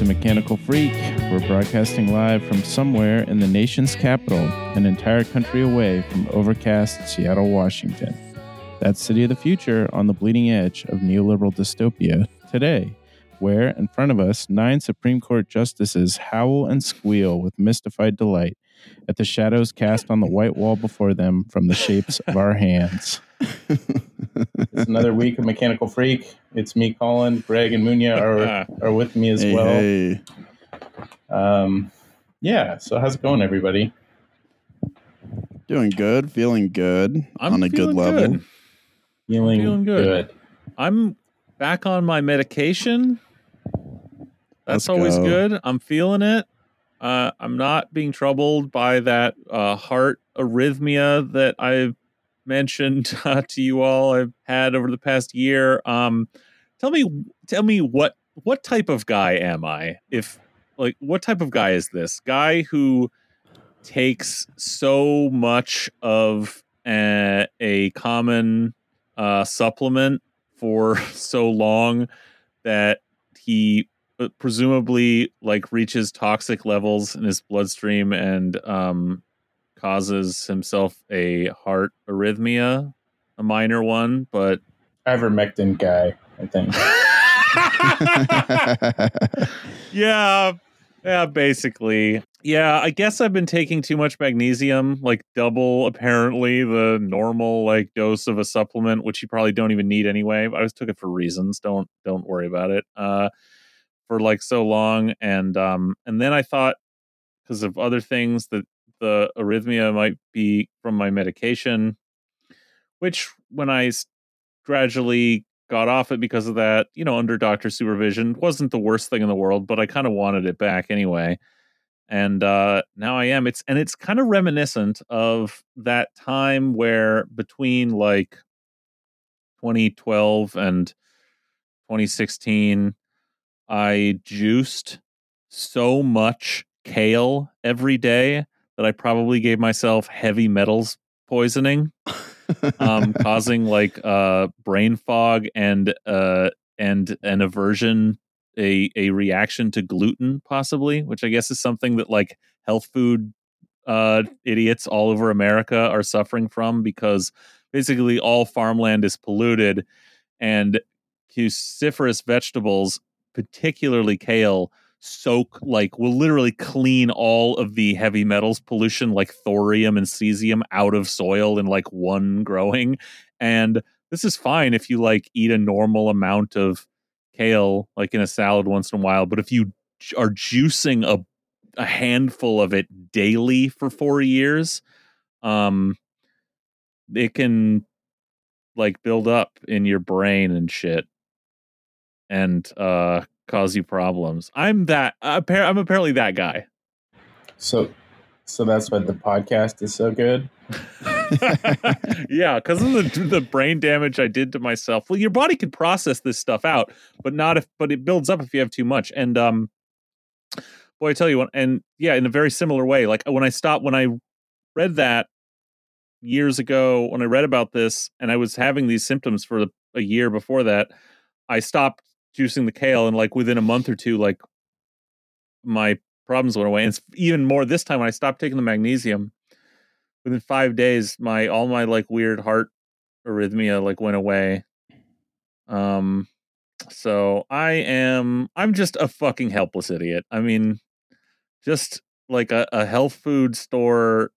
To Mechanical Freak. We're broadcasting live from somewhere in the nation's capital, an entire country away from overcast Seattle, Washington. That city of the future on the bleeding edge of neoliberal dystopia today, where in front of us, nine Supreme Court justices howl and squeal with mystified delight at the shadows cast on the white wall before them from the shapes of our hands. it's another week of Mechanical Freak. It's me, Colin. Greg and Munya are are with me as Hey, well. hey. Um, yeah. So how's it going, everybody? Doing good, feeling good I'm on a good feeling level. good. Feeling, Feeling good. I'm back on my medication. Let's That's always go. good. I'm feeling it. Uh, I'm not being troubled by that uh, heart arrhythmia that I've mentioned uh, to you all. I've had over the past year. Um, tell me, tell me what what type of guy am I? If like, what type of guy is this guy who takes so much of a, a common uh, supplement for so long that he uh, presumably like reaches toxic levels in his bloodstream and um, causes himself a heart arrhythmia, a minor one, but Ivermectin guy, I think. yeah, yeah, basically. Yeah, I guess I've been taking too much magnesium, like double apparently the normal like dose of a supplement, which you probably don't even need anyway. I was took it for reasons. Don't don't worry about it. Uh for like so long and um and then I thought because of other things that the arrhythmia might be from my medication, which when I gradually got off it because of that, you know, under doctor supervision, wasn't the worst thing in the world, but I kind of wanted it back anyway. And uh now I am. It's and it's kind of reminiscent of that time where between like 2012 and 2016 I juiced so much kale every day that I probably gave myself heavy metals poisoning um, causing like uh, brain fog and uh, and an aversion, a a reaction to gluten, possibly, which I guess is something that like health food uh, idiots all over America are suffering from because basically all farmland is polluted, and cruciferous vegetables, particularly kale. Soak like will literally clean all of the heavy metals pollution like thorium and cesium out of soil in like one growing. And this is fine if you like eat a normal amount of kale like in a salad once in a while but if you are juicing a a handful of it daily for 4 years um it can like build up in your brain and shit. And uh cause you problems i'm that appar- i'm apparently that guy So, so that's why the podcast is so good. yeah, because of the the brain damage I did to myself. Well, your body can process this stuff out, but not if but it builds up if you have too much. And um boy, I tell you what, and yeah, in a very similar way. Like when I stopped when I read that years ago, when I read about this and I was having these symptoms for a year before that, I stopped juicing the kale and like within a month or two, like my problems went away. And it's even more this time when I stopped taking the magnesium. Within five days my all my like weird heart arrhythmia like went away. Um so i am i'm just a fucking helpless idiot. I mean just like a, a health food store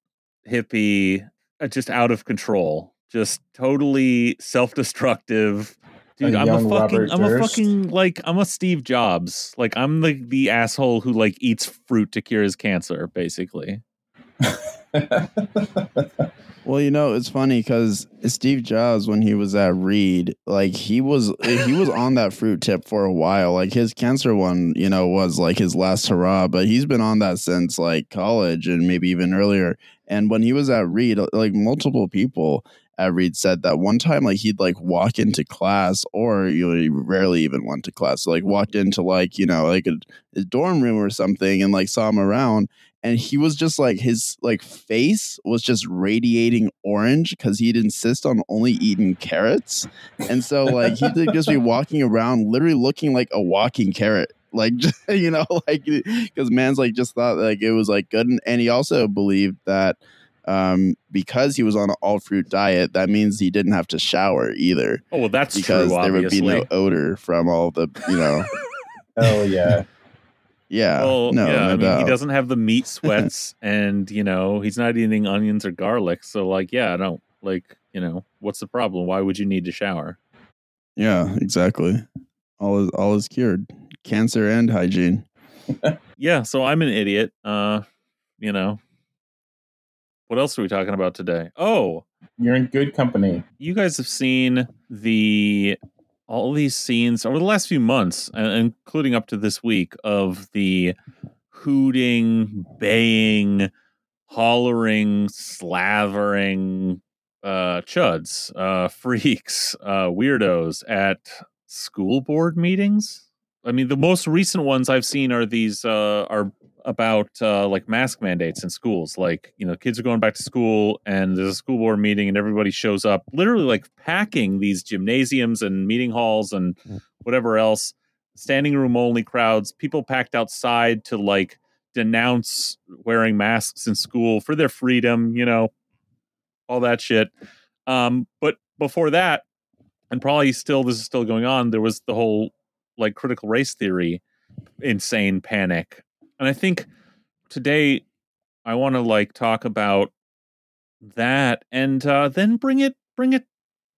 hippie uh, just out of control. Just totally self-destructive dude A i'm a fucking Robert i'm a fucking like i'm a steve jobs like i'm the the asshole who like eats fruit to cure his cancer basically well, you know, it's funny because Steve Jobs, when he was at Reed, like he was he was on that fruit tip for a while. Like his cancer one, you know, was like his last hurrah, but he's been on that since like college and maybe even earlier. And when he was at Reed, like multiple people at Reed said that one time, like he'd like walk into class, or you know, he rarely even went to class. So, like walked into like you know like a, a dorm room or something, and like saw him around, and he was just like his like face was just radiating orange because he'd insist on only eating carrots, and so like he'd just be walking around, literally looking like a walking carrot. like you know like because man's like just thought like it was like good and, and he also believed that um because he was on an all fruit diet that means he didn't have to shower either Oh well, that's because true. there would be no odor from all the you know Oh yeah. yeah well, no, yeah, no I mean, doubt. he doesn't have the meat sweats, and you know, he's not eating onions or garlic. So, like, yeah, I don't like, you know, what's the problem? Why would you need to shower? yeah exactly all is all is cured cancer and hygiene Yeah, so I'm an idiot. Uh, you know, what else are we talking about today? Oh, You're in good company. you guys have seen the all these scenes over the last few months, uh, including up to this week, of the hooting, baying, hollering, slavering uh, chuds, uh, freaks, uh, weirdos at school board meetings. I mean, the most recent ones I've seen are these uh, are about uh, like mask mandates in schools. Like, you know, kids are going back to school and there's a school board meeting and everybody shows up, literally like packing these gymnasiums and meeting halls and whatever else, standing room only crowds, people packed outside to like denounce wearing masks in school for their freedom, you know, all that shit. Um, but before that, and probably still this is still going on, there was the whole like critical race theory insane panic. And I think today I want to like talk about that and uh then bring it bring it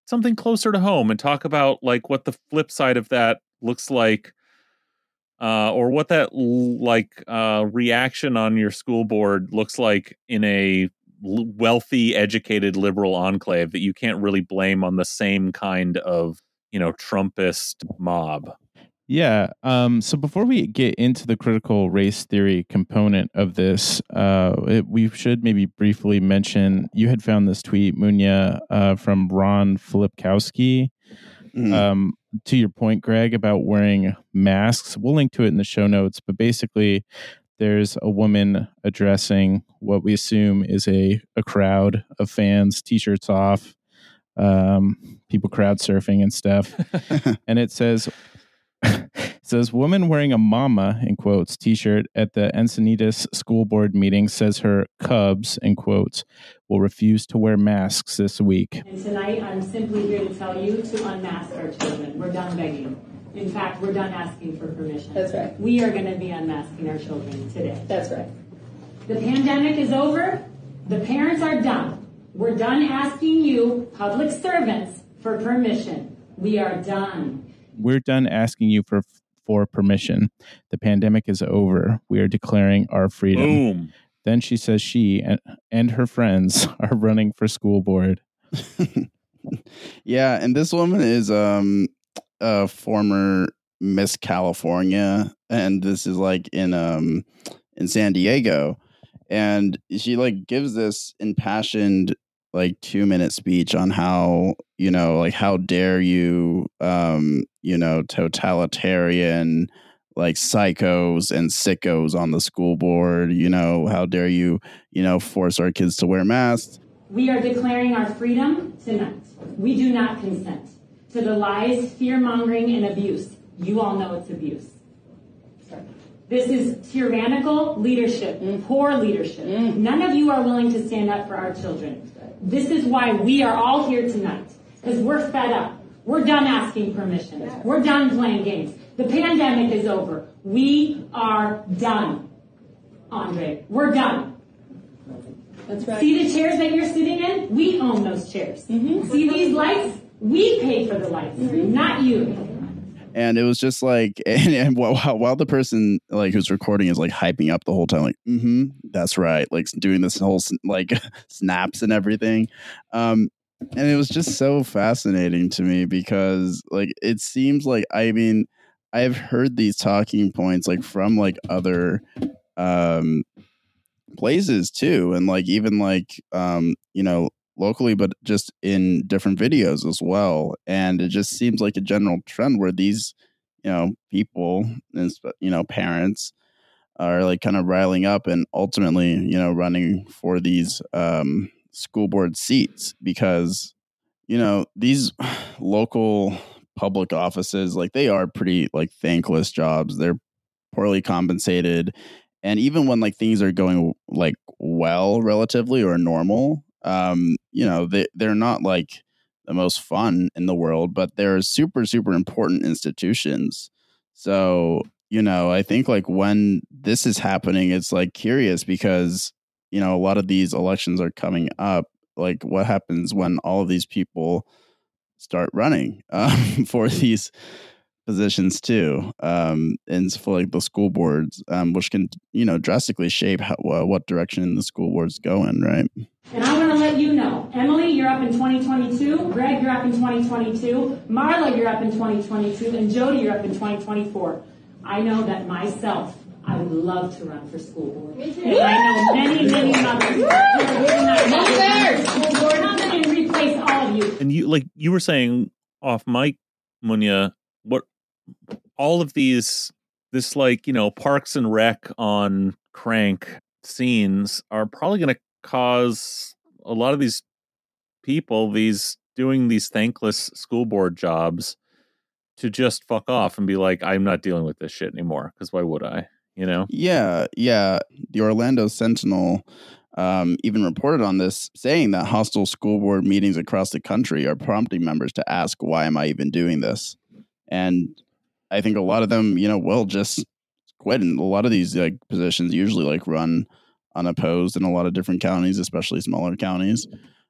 something closer to home and talk about like what the flip side of that looks like uh or what that like uh reaction on your school board looks like in a wealthy educated liberal enclave that you can't really blame on the same kind of you know trumpist mob Yeah. Um, so before we get into the critical race theory component of this, uh, it, we should maybe briefly mention you had found this tweet, Munya, uh, from Ron Filipkowski. Mhm. Um, to your point, Greg, about wearing masks, we'll link to it in the show notes. But basically, there's a woman addressing what we assume is a, a crowd of fans, t shirts off, um, people crowd surfing and stuff. and it says, says, woman wearing a mama, in quotes, t shirt at the Encinitas school board meeting says her Cubs, in quotes, will refuse to wear masks this week. And tonight, I'm simply here to tell you to unmask our children. We're done begging. In fact, we're done asking for permission. That's right. We are going to be unmasking our children today. That's right. The pandemic is over. The parents are done. We're done asking you, public servants, for permission. We are done. We're done asking you for for permission. The pandemic is over. We are declaring our freedom. boom Then she says she and, and her friends are running for school board. yeah, and this woman is um a former Miss California, and this is like in um in San Diego, and she like gives this impassioned like two minute speech on how you know like how dare you um you know totalitarian like psychos and sickos on the school board you know how dare you you know force our kids to wear masks We are declaring our freedom tonight. We do not consent to the lies, fear mongering, and abuse. You all know it's abuse. This is tyrannical leadership, poor leadership. None of you are willing to stand up for our children. This is why we are all here tonight, because we're fed up. We're done asking permission. We're done playing games. The pandemic is over. We are done. Andre, we're done. That's right. See the chairs that you're sitting in? We own those chairs. Mm-hmm. See these lights? We pay for the lights, mm-hmm. not you. And it was just like and, and while, while- the person like who's recording is like hyping up the whole time like mm-hmm that's right like doing this whole like snaps and everything um and it was just so fascinating to me because like it seems like i mean i've heard these talking points like from like other um places too and like even like um you know locally but just in different videos as well. And it just seems like a general trend where these you know people and you know parents are like kind of riling up and ultimately you know running for these um school board seats because you know these local public offices like they are pretty like thankless jobs. They're poorly compensated, and even when like things are going like well relatively or normal, um, you know, they they're not like the most fun in the world, but they're super super important institutions. So you know, I think like when this is happening, it's like curious because you know a lot of these elections are coming up. Like, what happens when all of these people start running um, for these positions too, um, and for like the school boards, um, which can you know drastically shape how, uh, what direction the school boards go in, right? And I want to let you know, Emily, you're up in 2022. Greg, you're up in 2022. Marla, you're up in 2022, and Jody, you're up in 2024. I know that myself. I would love to run for school board. Me too. And I know many, many mothers who are not ready for school board. Come in and replace all of you. And you like you were saying off mic, Munya, what all of these this like, you know, parks and rec on crank scenes are probably gonna cause a lot of these people, these doing these thankless school board jobs to just fuck off and be like, I'm not dealing with this shit anymore. Because why would I? You know? Yeah, yeah. The Orlando Sentinel um, even reported on this, saying that hostile school board meetings across the country are prompting members to ask, "Why am I even doing this?" And I think a lot of them, you know, will just quit. And a lot of these like positions usually like run unopposed in a lot of different counties, especially smaller counties.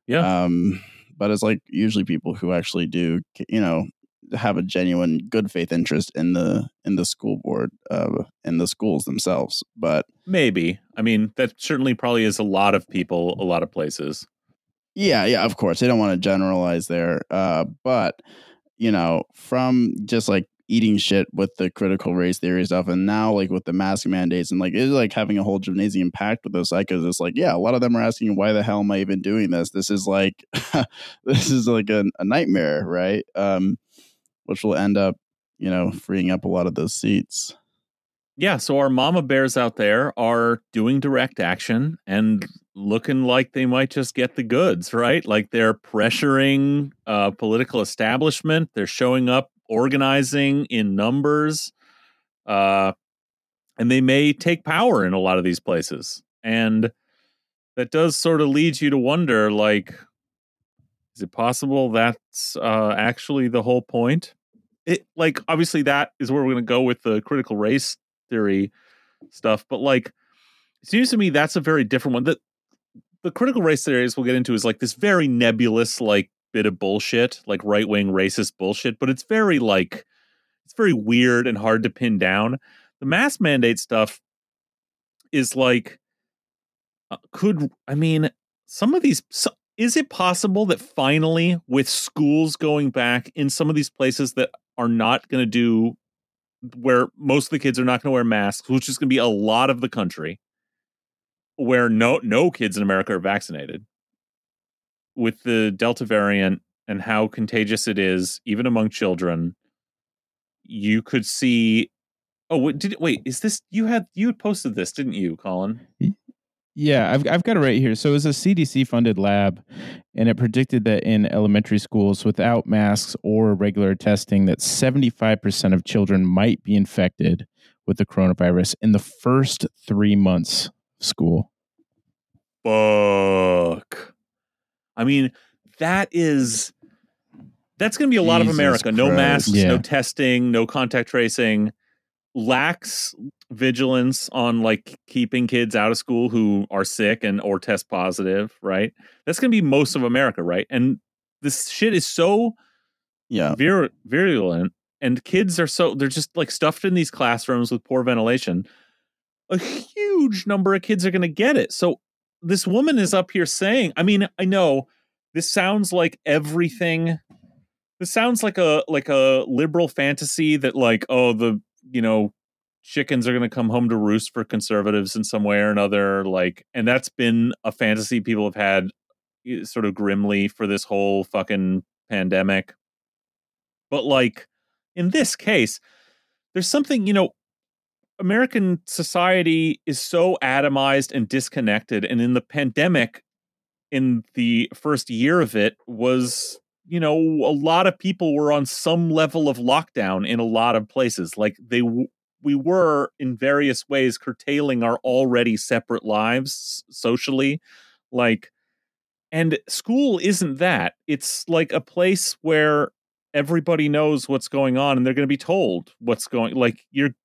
Yeah. Um, but it's like usually people who actually do, you know, have a genuine good faith interest in the in the school board uh in the schools themselves but Maybe. I mean, that certainly probably is a lot of people, a lot of places. yeah yeah of course they don't want to generalize there uh but you know from just like eating shit with the critical race theory stuff and now like with the mask mandates and like it's like having a whole gymnasium packed with those psychos it's like yeah a lot of them are asking why the hell am i even doing this? This is like this is like a, a nightmare right? Um which will end up you know freeing up a lot of those seats. Yeah, so our mama bears out there are doing direct action and looking like they might just get the goods, right? Like they're pressuring uh political establishment, they're showing up organizing in numbers. Uh and they may take power in a lot of these places. And that does sort of lead you to wonder like is it possible that's uh actually the whole point? It like obviously that is where we're going to go with the critical race theory stuff, but like it seems to me that's a very different one. that the critical race theories we'll get into is like this very nebulous like bit of bullshit, like right wing racist bullshit, but it's very like it's very weird and hard to pin down. The mask mandate stuff is like uh, could I mean some of these so, is it possible that finally with schools going back in some of these places that are not going to do where most of the kids are not going to wear masks, which is going to be a lot of the country, where no no kids in America are vaccinated with the Delta variant and how contagious it is, even among children. You could see. Oh, wait, did wait? Is this you had you had posted this, didn't you, Colin? Yeah, I've I've got it right here. So it was a CDC funded lab, and it predicted that in elementary schools without masks or regular testing, that seventy five percent of children might be infected with the coronavirus in the first three months of school. Fuck. I mean, that is that's going to be a lot of Jesus America. No masks, Yeah. no testing, no contact tracing, lax vigilance on like keeping kids out of school who are sick and or test positive, right? That's going to be most of America, right? And this shit is so yeah vir- virulent and kids are so they're just like stuffed in these classrooms with poor ventilation a huge number of kids are going to get it so this woman is up here saying i mean i know this sounds like everything this sounds like a like a liberal fantasy that like oh the you know chickens are going to come home to roost for conservatives in some way or another like and that's been a fantasy people have had eh, sort of grimly for this whole fucking pandemic. But like in this case, there's something, you know, American society is so atomized and disconnected. And in the pandemic, in the first year of it, was, you know, a lot of people were on some level of lockdown in a lot of places. Like they, we were in various ways curtailing our already separate lives socially like and school isn't that it's like a place where everybody knows what's going on and they're going to be told what's going like you're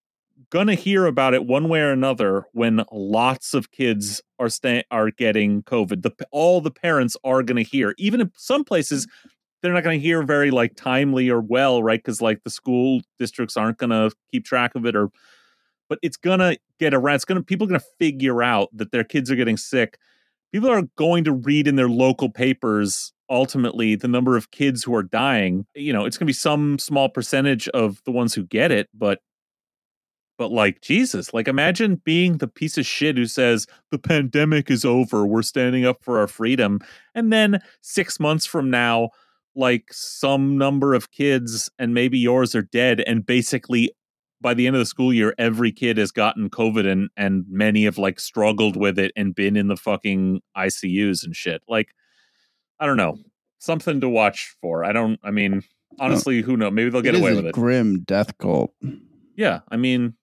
going to hear about it one way or another when lots of kids are staying are getting covid. The all the parents are going to hear. Even in some places they're not going to hear very like timely or well right? Cuz like the school districts aren't going to keep track of it or but it's going to get around. It's going to people are going to figure out that their kids are getting sick. People are going to read in their local papers ultimately the number of kids who are dying. You know it's going to be some small percentage of the ones who get it but but like jesus like imagine being the piece of shit who says the pandemic is over we're standing up for our freedom and then 6 months from now like some number of kids and maybe yours are dead and basically by the end of the school year every kid has gotten covid and and many have like struggled with it and been in the fucking ICUs and shit like I don't know. Something to watch for. I don't. I mean, honestly, who knows? Maybe they'll get away with it. Grim death cult. yeah, I mean,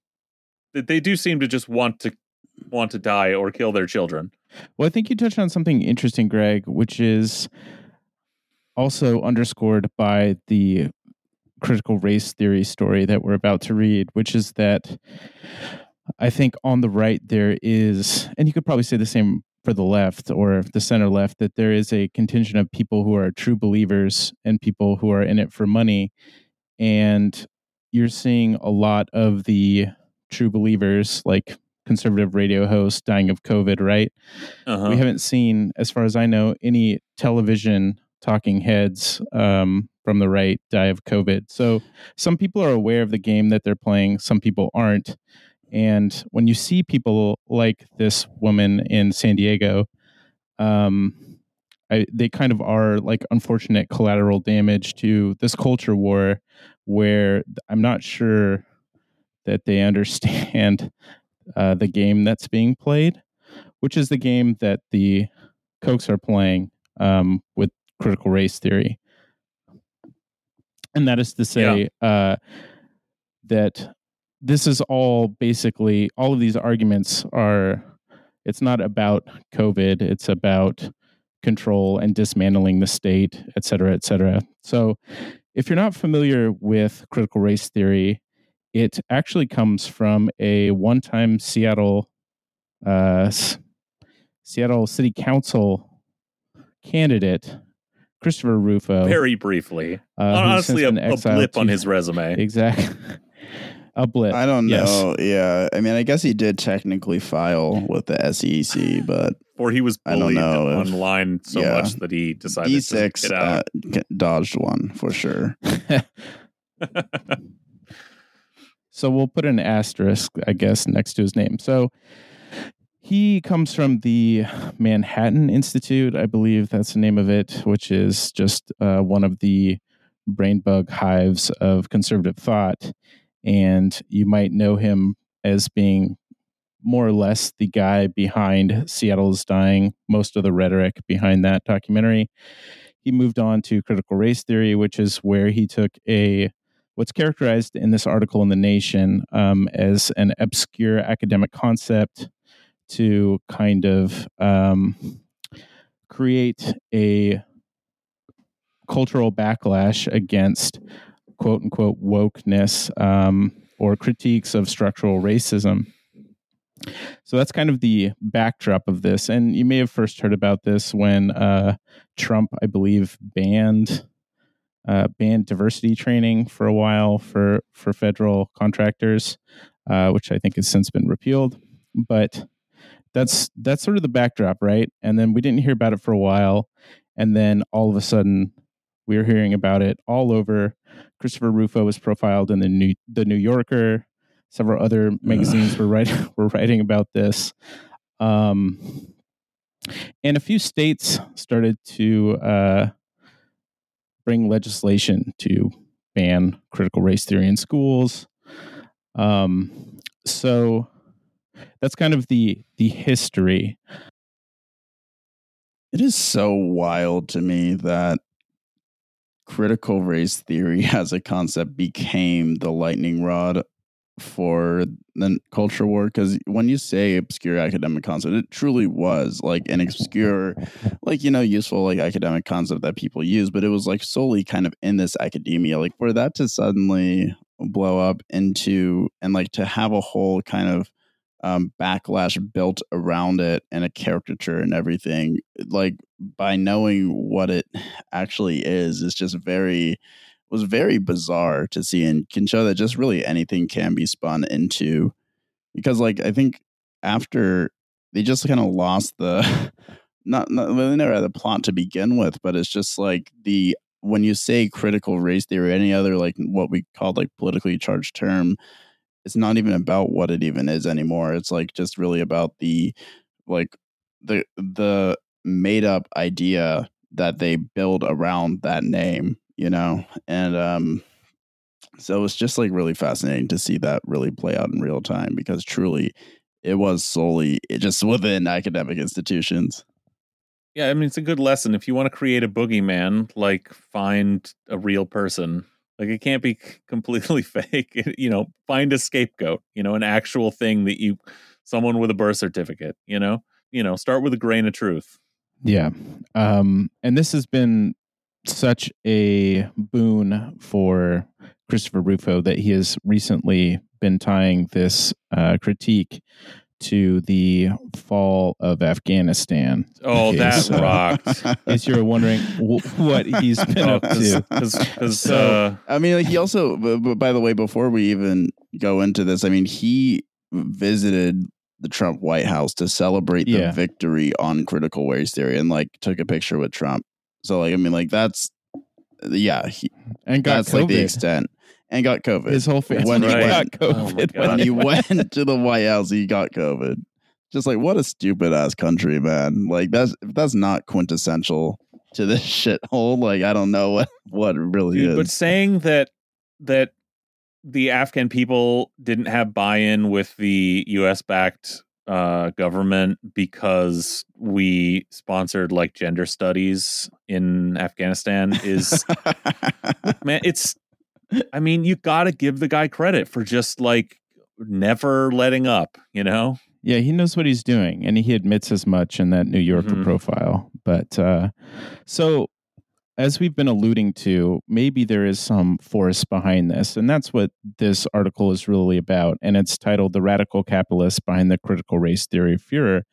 they, do seem to just want to want to die or kill their children. Well, I think you touched on something interesting, Greg, which is also underscored by the critical race theory story that we're about to read, which is that I think on the right there is, and you could probably say the same for the left or the center left, that there is a contingent of people who are true believers and people who are in it for money. And you're seeing a lot of the true believers, like conservative radio hosts, dying of COVID, right? Uh-huh. We haven't seen, as far as I know, any television talking heads um, from the right die of COVID. So some people are aware of the game that they're playing, some people aren't. And when you see people like this woman in San Diego, um, I, they kind of are like unfortunate collateral damage to this culture war where I'm not sure that they understand uh, the game that's being played, which is the game that the Kochs are playing um, with critical race theory. And that is to say uh, that this is all basically, all of these arguments are, it's not about COVID, it's about control and dismantling the state, et cetera, et cetera. So if you're not familiar with critical race theory, it actually comes from a one-time Seattle uh, Seattle City Council candidate, Christopher Rufo. Very briefly. uh, Honestly, a, a exiled blip on his resume. Exactly. a blip. I don't Yes. know. Yeah, I mean, I guess he did technically file with the SEC, but Or he was I don't bullied know if- online so yeah. much that he decided D to six get uh, out. g- dodged one for sure. So we'll put an asterisk, I guess, next to his name. So he comes from the Manhattan Institute, I believe that's the name of it, which is just uh, one of the brain bug hives of conservative thought. And you might know him as being more or less the guy behind Seattle's Dying, most of the rhetoric behind that documentary. He moved on to critical race theory, which is where he took a what's characterized in this article in the Nation um, as an obscure academic concept to kind of um, create a cultural backlash against quote unquote wokeness um, or critiques of structural racism. So that's kind of the backdrop of this. And you may have first heard about this when uh, Trump, I believe, banned uh, banned diversity training for a while for for federal contractors, uh, which I think has since been repealed. But that's that's sort of the backdrop, right? And then we didn't hear about it for a while, and then all of a sudden we were hearing about it all over. Christopher Rufo was profiled in the New the New Yorker. Several other magazines were writing were writing about this. Um, and a few states started to uh, bring legislation to ban critical race theory in schools. Um, so that's kind of the the history. It is so wild to me that critical race theory as a concept became the lightning rod for the culture war because when you say obscure academic concept, it truly was like an obscure, like you know, useful like academic concept that people use, but it was like solely kind of in this academia. Like for that to suddenly blow up into and like to have a whole kind of um, backlash built around it and a caricature and everything, like by knowing what it actually is, is just very was very bizarre to see and can show that just really anything can be spun into because like I think after they just kind of lost the not, not they never had a plot to begin with, but it's just like the when you say critical race theory, any other like what we call like politically charged term, it's not even about what it even is anymore. It's like just really about the like the the made up idea that they build around that name, you know? And um so it was just like really fascinating to see that really play out in real time because truly it was solely it just within academic institutions. Yeah, I mean it's a good lesson. If you want to create a boogeyman, like find a real person. Like it can't be completely fake. You know, find a scapegoat. You know, an actual thing that you, someone with a birth certificate. You know, you know, start with a grain of truth. Yeah. Um, and this has been such a boon for Christopher Rufo that he has recently been tying this uh, critique to the fall of Afghanistan. Oh, Okay, that so- rocked. As you're wondering w- what he's been up to. Because So- I mean, like he also, b- b- by the way, before we even go into this, I mean, he visited the Trump White House to celebrate the Yeah. victory on critical race theory and like took a picture with Trump. So, like, I mean, like that's, yeah, he, and got that's COVID. like the extent and got COVID. His whole family When he got went- Oh COVID. God. when he went to the White House, he got COVID. Just like what a stupid ass country, man. Like that's if that's not quintessential to this shithole. Like I don't know what what it really Dude, is. but saying that that the Afghan people didn't have buy-in with the U.S. backed uh, government because we sponsored like gender studies in Afghanistan is man, it's. I mean, you got to give the guy credit for just like never letting up. You know, Yeah, he knows what he's doing, and he admits as much in that New Yorker Mhm. profile. But uh, so, as we've been alluding to, maybe there is some force behind this, and that's what this article is really about. And it's titled "The Radical Capitalist Behind the Critical Race Theory of Furor."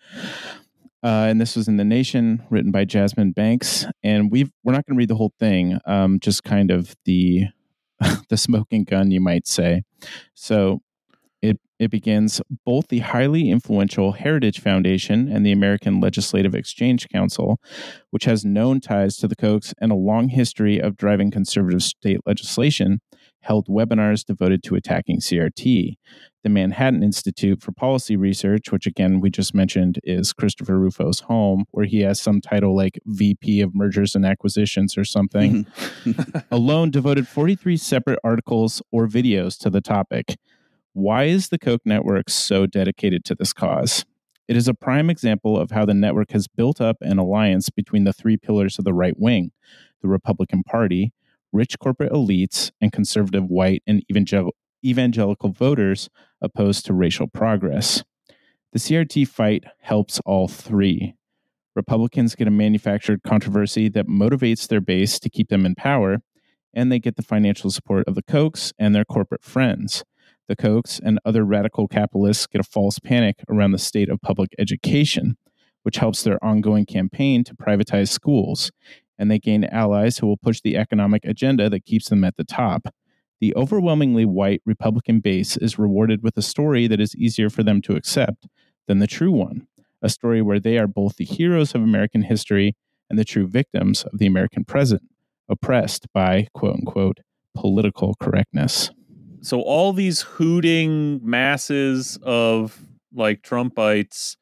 Uh, and this was in the Nation, written by Jasmine Banks. And we've we're not going to read the whole thing, um, just kind of the the smoking gun, you might say. So it, it begins both the highly influential Heritage Foundation and the American Legislative Exchange Council, which has known ties to the Kochs and a long history of driving conservative state legislation, held webinars devoted to attacking CRT. The Manhattan Institute for Policy Research, which again we just mentioned is Christopher Rufo's home, where he has some title like VP of Mergers and Acquisitions or something alone devoted 43 separate articles or videos to the topic. Why is the Koch network so dedicated to this cause? It is a prime example of how the network has built up an alliance between the three pillars of the right wing the Republican Party, rich corporate elites, and conservative white and evangel- evangelical voters opposed to racial progress. The CRT fight helps all three. Republicans get a manufactured controversy that motivates their base to keep them in power, and they get the financial support of the Kochs and their corporate friends. The Kochs and other radical capitalists get a false panic around the state of public education, which helps their ongoing campaign to privatize schools, and they gain allies who will push the economic agenda that keeps them at the top. The overwhelmingly white Republican base is rewarded with a story that is easier for them to accept than the true one, a story where they are both the heroes of American history and the true victims of the American present, oppressed by quote unquote political correctness. So all these hooting masses of like Trumpites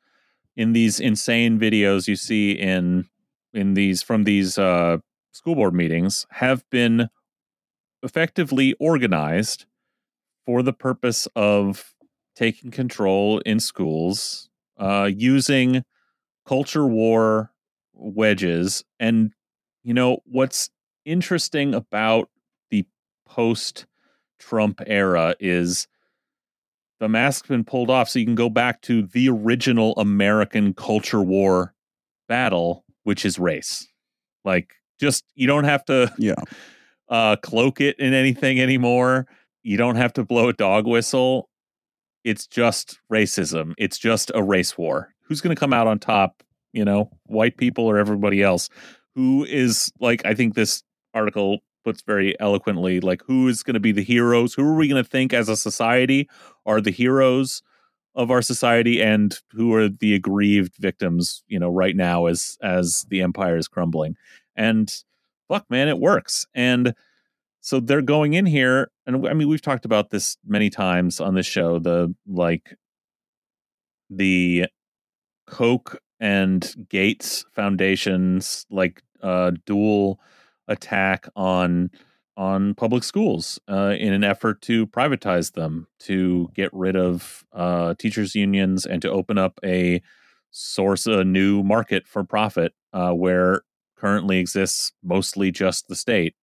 in these insane videos you see in in these from these uh, school board meetings have been effectively organized for the purpose of taking control in schools uh, using culture war wedges. And you know what's interesting about the post Trump era is the mask's been pulled off so you can go back to the original American culture war battle, which is race. Like just you don't have to Yeah. uh cloak it in anything anymore. You don't have to blow a dog whistle. It's just racism. It's just a race war. Who's going to come out on top, you know, white people or everybody else? Who is like I think this article puts very eloquently like who is going to be the heroes? Who are we going to think as a society are the heroes of our society and who are the aggrieved victims, you know, right now as as the empire is crumbling. And fuck man, it works. And so they're going in here and I mean we've talked about this many times on this show the like the Koch and Gates foundations like uh dual attack on on public schools uh, in an effort to privatize them, to get rid of uh, teachers' unions, and to open up a source, a new market for profit uh, where currently exists mostly just the state.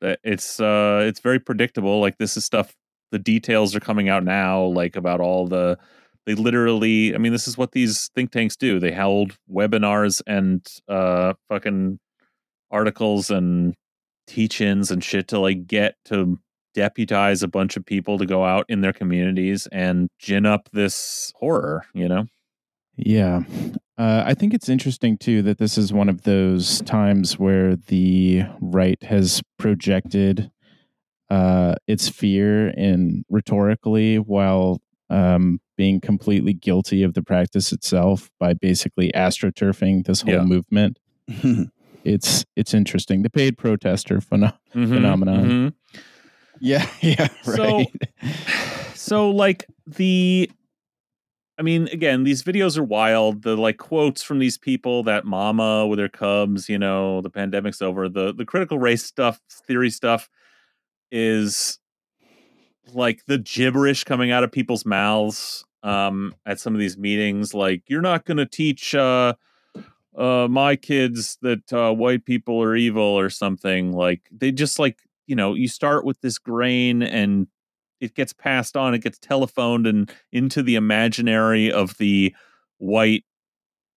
It's uh, it's very predictable. Like this is stuff. The details are coming out now, like about all the. They literally, I mean, this is what these think tanks do. They held webinars and uh, fucking articles and teach-ins and shit to like get to deputize a bunch of people to go out in their communities and gin up this horror, you know? Yeah. Uh, I think it's interesting too that this is one of those times where the right has projected uh, its fear in rhetorically while um, being completely guilty of the practice itself by basically astroturfing this whole Yeah. movement. It's it's interesting. The paid protester pheno- Mhm, Phenomenon. mhm. yeah, yeah, So- right. so like the I mean, again, these videos are wild. The like quotes from these people, that mama with her cubs, you know, the pandemic's over. The the critical race stuff, theory stuff is like the gibberish coming out of people's mouths um at some of these meetings like you're not going to teach uh uh my kids that uh white people are evil or something like they just like you know you start with this grain and it gets passed on it gets telephoned and into the imaginary of the white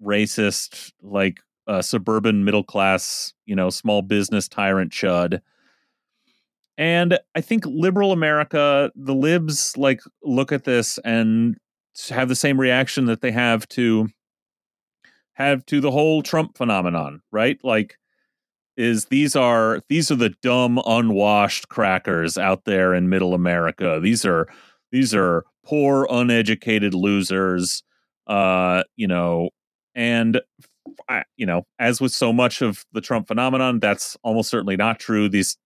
racist like uh, suburban middle class you know small business tyrant chud. And i think liberal america the libs like look at this and have the same reaction that they have to have to the whole trump phenomenon right? Like is these are these are the dumb unwashed crackers out there in middle america. These are these are poor uneducated losers uh you know and you know as with so much of the trump phenomenon that's almost certainly not true. These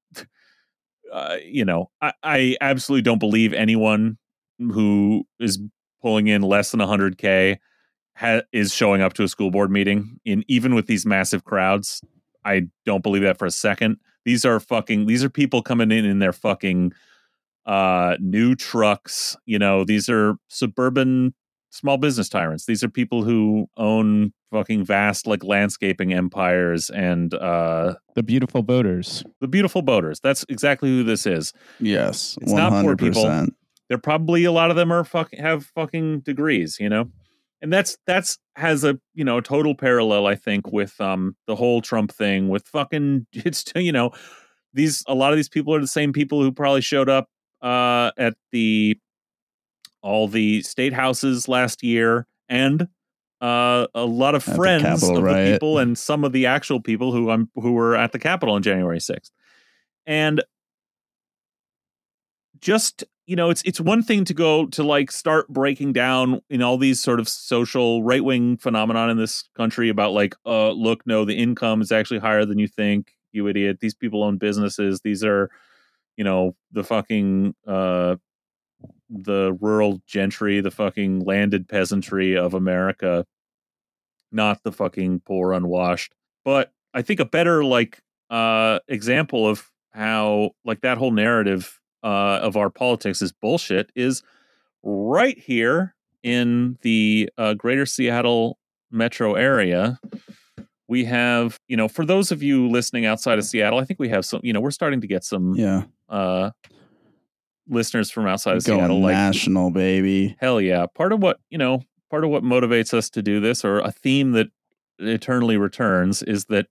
uh, you know I, I absolutely don't believe anyone who is pulling in less than 100k ha- is showing up to a school board meeting in even with these massive crowds I don't believe that for a second. These are fucking these are people coming in in their fucking uh new trucks, you know, these are suburban small business tyrants. These are people who own fucking vast like landscaping empires and uh the beautiful voters. the beautiful boaters. That's exactly who this is. Yes, It's one not poor people. percent. They're probably a lot of them are fuck have fucking degrees, you know? And that's that's has a you know total parallel, I think, with um the whole Trump thing with fucking it's you know these a lot of these people are the same people who probably showed up uh at the all the state houses last year and uh a lot of friends Capitol of the people and some of the actual people who I'm who were at the Capitol on January 6th. And just you know it's it's one thing to go to like start breaking down in all these sort of social right wing phenomenon in this country about like uh look no the income is actually higher than you think you idiot. These people own businesses. These are you know the fucking uh the rural gentry the fucking landed peasantry of america not the fucking poor unwashed. But i think a better like uh example of how like that whole narrative uh of our politics is bullshit is right here in the uh, greater seattle metro area we have you know for those of you listening outside of seattle i think we have some you know we're starting to get some Yeah, uh listeners from outside of Going Seattle, like national, baby. hell yeah. Part of what you know, part of what motivates us to do this, or a theme that eternally returns, is that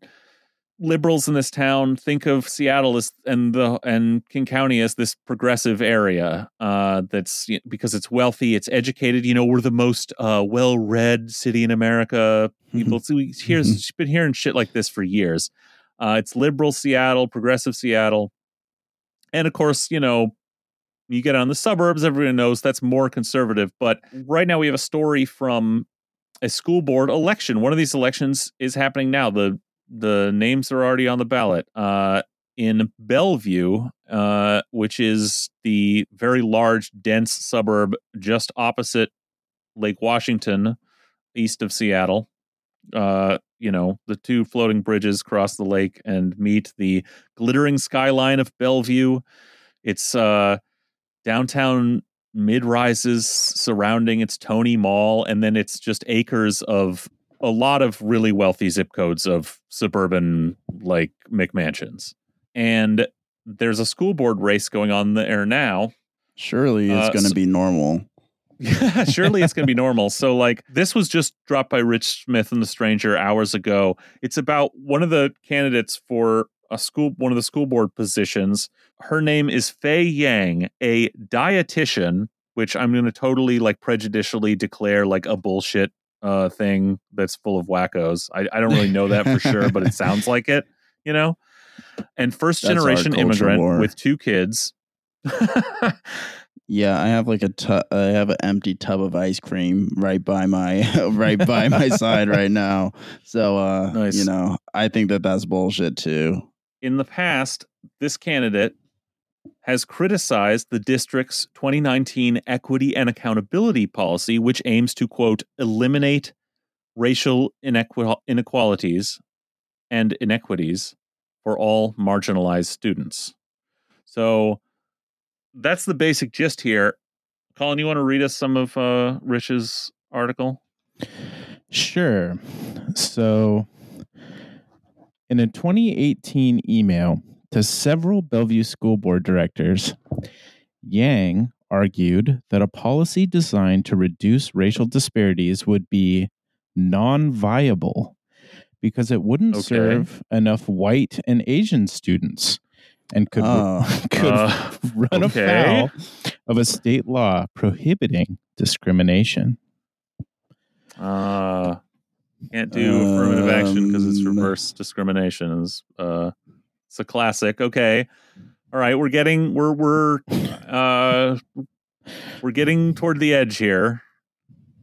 liberals in this town think of Seattle as and the and King County as this progressive area uh, that's because it's wealthy, it's educated. You know, we're the most uh, well-read city in America. People, so we hear, been hearing shit like this for years. Uh, it's liberal Seattle, progressive Seattle, and of course, you know, you get on the suburbs. Everyone knows that's more conservative. But right now, we have a story from a school board election. One of these elections is happening now. the The names are already on the ballot. Uh, in Bellevue, uh, which is the very large, dense suburb just opposite Lake Washington, east of Seattle. Uh, you know, the two floating bridges cross the lake and meet the glittering skyline of Bellevue. It's uh, downtown mid rises surrounding its Tony Mall, and then it's just acres of a lot of really wealthy zip codes of suburban like McMansions. And there's a school board race going on there now. Surely it's Uh, going to so- be normal. Surely it's going to be normal. So, like, this was just dropped by Rich Smith and the Stranger hours ago. It's about one of the candidates for a school, one of the school board positions. Her name is Fei Yang, a dietitian, which I'm going to totally like prejudicially declare like a bullshit uh, thing that's full of wackos. I, I don't really know that for sure, but it sounds like it, you know? And first That's generation immigrant war. with two kids. Yeah, I have like a tu- I have an empty tub of ice cream right by my right by my side right now. So uh Nice. you know, I think that that's bullshit too. in the past, this candidate has criticized the district's 2019 equity and accountability policy, which aims to, quote, eliminate racial inequalities and inequities for all marginalized students. So that's the basic gist here. Colin, you want to read us some of uh, Rich's article? Sure. So, in a 2018 email to several Bellevue school board directors, Yang argued that a policy designed to reduce racial disparities would be non viable because it wouldn't Okay. serve enough white and Asian students and could, Oh. could Uh, run okay. afoul of a state law prohibiting discrimination. Uh, can't do affirmative action because it's Um, reverse discrimination. Is uh, it's a classic. Okay, all right. We're getting we're we're uh we're getting toward the edge here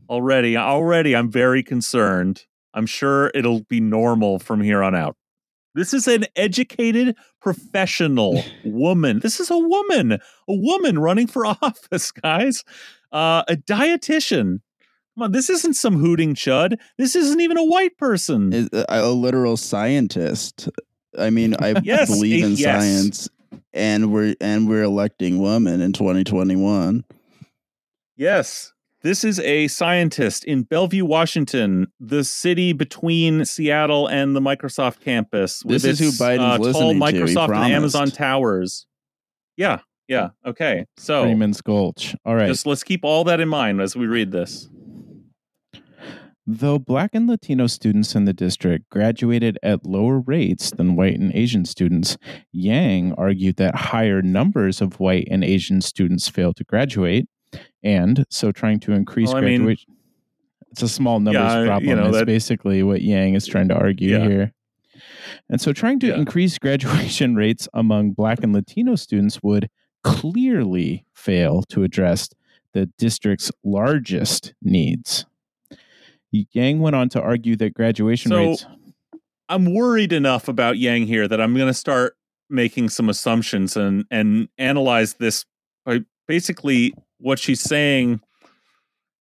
already. Already, I'm very concerned. I'm sure it'll be normal from here on out. This is an educated professional woman. This is a woman, a woman running for office, guys. Uh, a dietitian. Come on, this isn't some hooting chud. This isn't even a white person. Is- uh, a literal scientist. I mean, I Yes, believe in yes. science and we're and we're electing women in 2021. Yes, this is a scientist in Bellevue, Washington, the city between Seattle and the Microsoft campus. with This is who Biden's uh, tall listening to, he Microsoft and Amazon towers. Yeah, yeah. Okay, so Freeman's Gulch. All right. just let's keep all that in mind as we read this. Though Black and Latino students in the district graduated at lower rates than white and Asian students, Yang argued that higher numbers of white and Asian students failed to graduate, and so trying to increase Well, I mean- graduation. it's a small numbers Yeah, problem. you know, is that- basically what Yang is trying to argue Yeah. here. And so trying to Yeah. increase graduation rates among Black and Latino students would clearly fail to address the district's largest needs. Yang went on to argue that graduation So- rates. I'm worried enough about Yang here that I'm going to start making some assumptions and and analyze this. Basically, what she's saying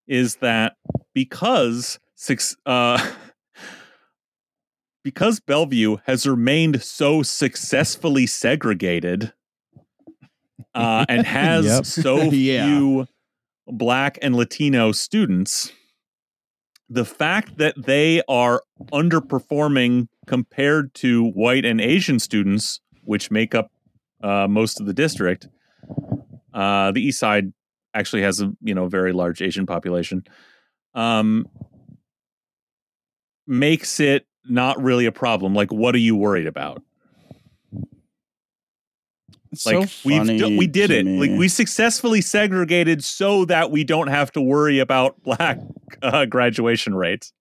is that because six, uh, because Bellevue has remained so successfully segregated uh, and has Yep. so Yeah. few black and Latino students, the fact that they are underperforming compared to white and Asian students, which make up uh, most of the district, Uh, the East Side actually has a you know very large Asian population. Um, makes it not really a problem. Like, what are you worried about? It's Like so we've funny we did it. Like we successfully segregated so that we don't have to worry about black uh, graduation rates.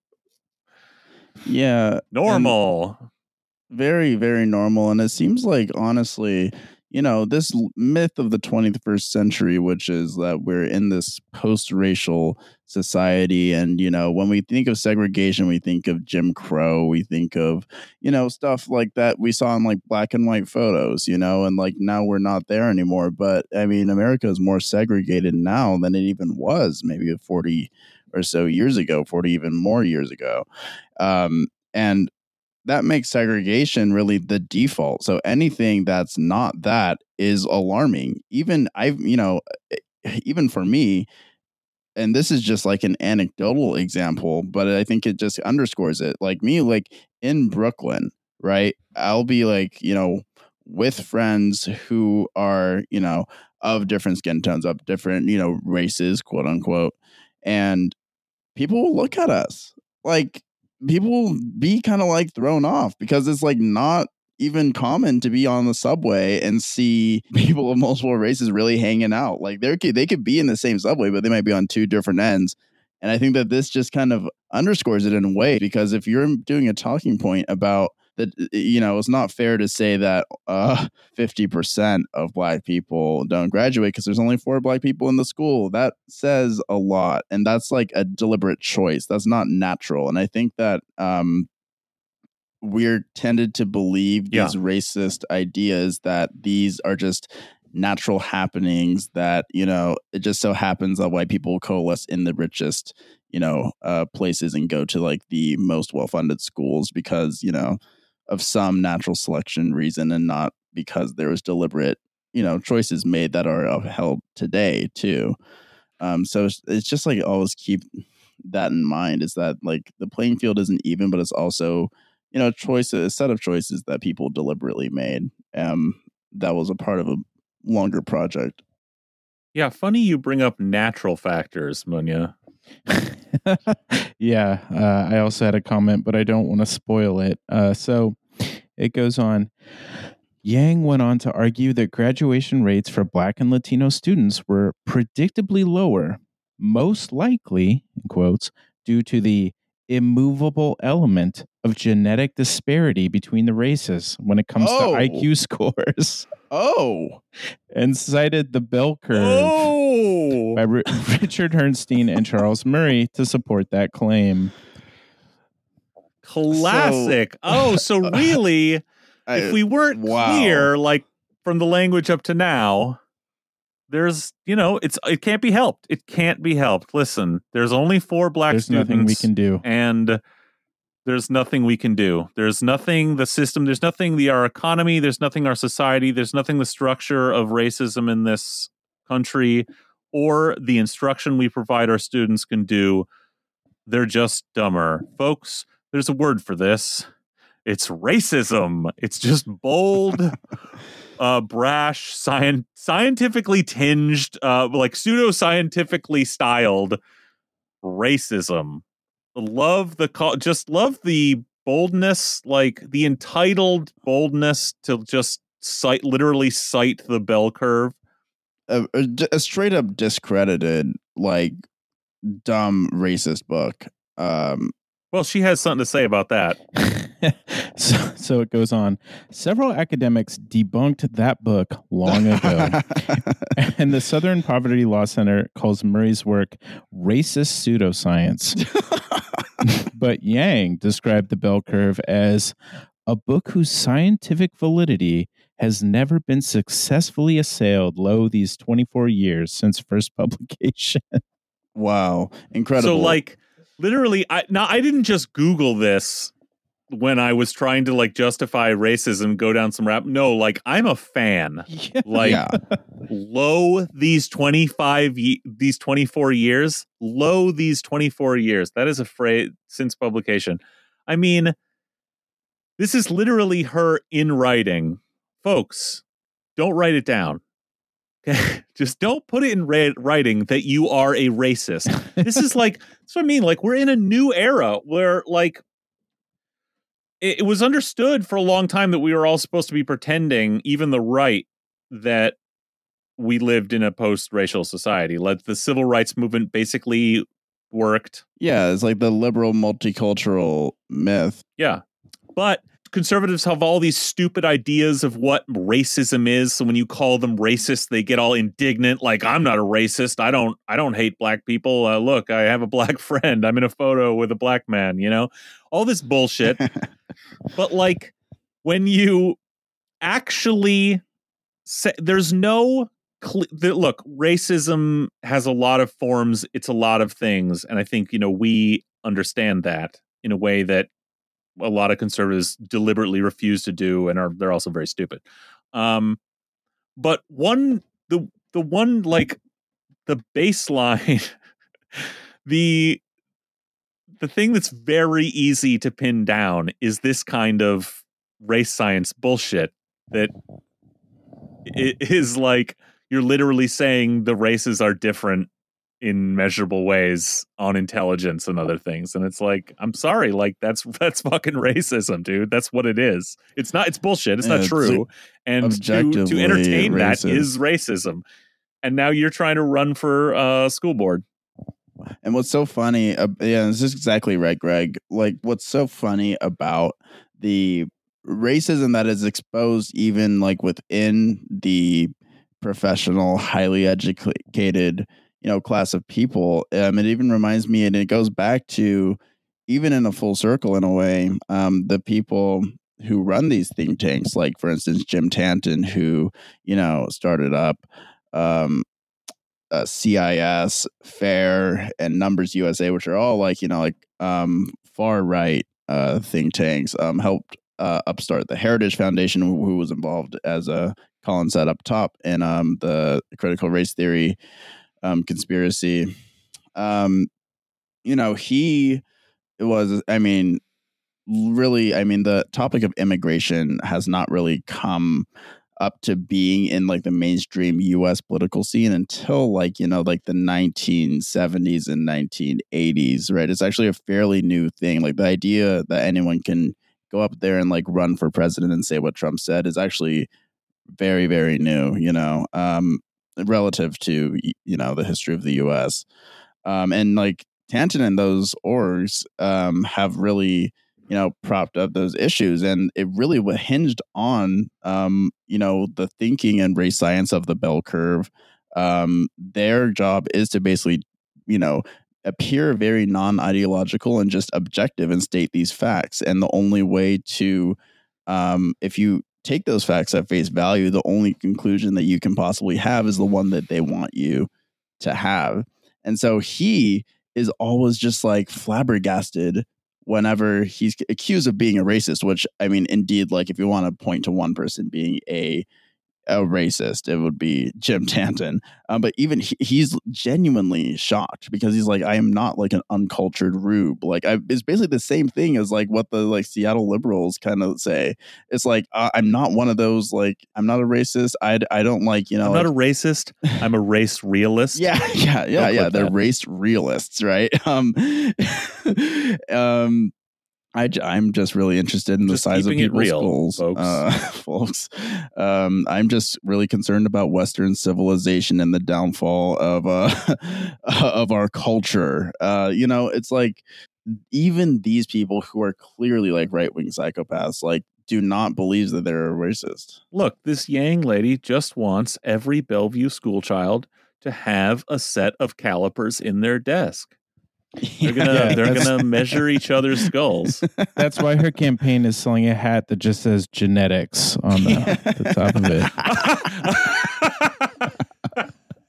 yeah, Normal. very very normal, and it seems like honestly, you know, this myth of the 21st century, which is that we're in this post-racial society, and you know, when we think of segregation, we think of Jim Crow, we think of you know stuff like that we saw in like black and white photos, you know, and like now we're not there anymore. But I mean, America is more segregated now than it even was maybe 40 or so years ago, 40 even more years ago. Um, and that makes segregation really the default. So anything that's not that is alarming. Even I've, you know, even for me, and this is just like an anecdotal example, but I think it just underscores it. Like me, like in Brooklyn, right? I'll be like, you know, with friends who are, you know, of different skin tones, of different, you know, races, quote unquote. And people will look at us like people will be kind of like thrown off because it's like not even common to be on the subway and see people of multiple races really hanging out. Like they they could be in the same subway, but they might be on two different ends. And I think that this just kind of underscores it in a way because if you're doing a talking point about that, you know, it's not fair to say that uh, 50% of black people don't graduate because there's only four black people in the school. That says a lot. And that's like a deliberate choice. That's not natural. And I think that um, we're tended to believe Yeah. these racist ideas that these are just natural happenings that you know it just so happens that white people coalesce in the richest you know uh places and go to like the most well-funded schools because you know of some natural selection reason and not because there was deliberate you know choices made that are upheld today too um so it's, it's just like always keep that in mind is that like the playing field isn't even but it's also you know choices a set of choices that people deliberately made um that was a part of a longer project Yeah, funny you bring up natural factors, Munya. yeah, uh, I also had a comment, but I don't want to spoil it. Uh, so it goes on. Yang went on to argue that graduation rates for Black and Latino students were predictably lower, most likely, in quotes, due to the immovable element of genetic disparity between the races when it comes Oh. to IQ scores, oh and cited the bell curve Oh, by Ri- Richard Herrnstein and Charles Murray to support that claim. classic. oh, so really, I- if we weren't wow. clear, like from the language up to now, there's you know, it's it can't be helped. It can't be helped. Listen, there's only four black There's students. nothing we can do. and there's nothing we can do. There's nothing the system, there's nothing the our economy, there's nothing our society, there's nothing the structure of racism in this country or the instruction we provide our students can do. They're just dumber. Folks, there's a word for this. It's racism. It's just bold, uh, brash, scien- scientifically tinged, uh, like pseudo-scientifically styled racism love the call just love the boldness like the entitled boldness to just cite literally cite the bell curve a, a, a straight up discredited like dumb racist book um well she has something to say about that so, so it goes on. Several academics debunked that book long ago. and the Southern Poverty Law Center calls Murray's work racist pseudoscience. but Yang described the bell curve as a book whose scientific validity has never been successfully assailed lo these 24 years since first publication. wow incredible so like literally i now i didn't just google this when i was trying to like justify racism go down some rap no like i'm a fan like yeah lo these 25 ye- these 24 years lo these 24 years that is a phrase since publication i mean this is literally her in writing folks don't write it down Okay. Just don't put it in ra- writing that you are a racist. this is like that's what I mean. Like we're in a new era where like it, it was understood for a long time that we were all supposed to be pretending, even the right, that we lived in a post-racial society. Like the civil rights movement basically worked. Yeah, it's like the liberal multicultural myth. Yeah. But conservatives have all these stupid ideas of what racism is. So when you call them racist, they get all indignant like I'm not a racist. I don't I don't hate black people. Uh, look, I have a black friend. I'm in a photo with a black man, you know? All this bullshit. but like when you actually say there's no cl- the, look, racism has a lot of forms, it's a lot of things, and I think, you know, we understand that in a way that a lot of conservatives deliberately refuse to do and are they're also very stupid. Um but one the the one like the baseline the the thing that's very easy to pin down is this kind of race science bullshit that it is like you're literally saying the races are different in measurable ways on intelligence and other things. And it's like i'm sorry like that's that's fucking racism dude. That's what it is. It's not it's bullshit. It's Yeah, not it's true. And to, to entertain that racist. is racism. And now you're trying to run for uh school board. And what's so funny, uh, yeah, this is exactly right, Greg. Like, what's so funny about the racism that is exposed, even like within the professional, highly educated, you know, class of people. Um, it even reminds me, and it goes back to even in a full circle in a way, um, the people who run these think tanks, like for instance, Jim Tanton, who you know started up. Um, uh, CIS, FAIR, and Numbers USA, which are all like you know like um, far right uh, think tanks, um, helped uh, upstart the Heritage Foundation, who, was involved as a Colin said up top in um, the critical race theory um, conspiracy. Um, you know, he was. I mean, really. I mean, the topic of immigration has not really come up to being in like the mainstream US political scene until like, you know, like the 1970s and 1980s, right? It's actually a fairly new thing. Like the idea that anyone can go up there and like run for president and say what Trump said is actually very, very new, you know, um, relative to, you know, the history of the US. Um, and like Tanton and those orgs um, have really, you know, propped up those issues. And it really hinged on, um, you know, the thinking and race science of the bell curve. Um, their job is to basically, you know, appear very non ideological and just objective and state these facts. And the only way to, um, if you take those facts at face value, the only conclusion that you can possibly have is the one that they want you to have. And so he is always just like flabbergasted whenever he's accused of being a racist, which I mean, indeed, like if you want to point to one person being a a racist, it would be Jim Tanton. Um, but even he, he's genuinely shocked because he's like, I am not like an uncultured rube. Like, I, it's basically the same thing as like what the like Seattle liberals kind of say. It's like uh, I'm not one of those. Like, I'm not a racist. I I don't like you know. i'm like, not a racist i'm a race realist yeah, yeah, yeah, Don't yeah. They're that. race realists, right? Um, um, I, I'm just really interested in the Just size of people's real, skulls, folks. Uh, folks. Um, I'm just really concerned about Western civilization and the downfall of uh, of our culture. Uh, you know, it's like even these people who are clearly like right wing psychopaths, like, do not believe that they're a racist. look, this Yang lady just wants every Bellevue school child to have a set of calipers in their desk. They're gonna Yeah, they're gonna measure each other's skulls. That's why her campaign is selling a hat that just says genetics on the, the top of it.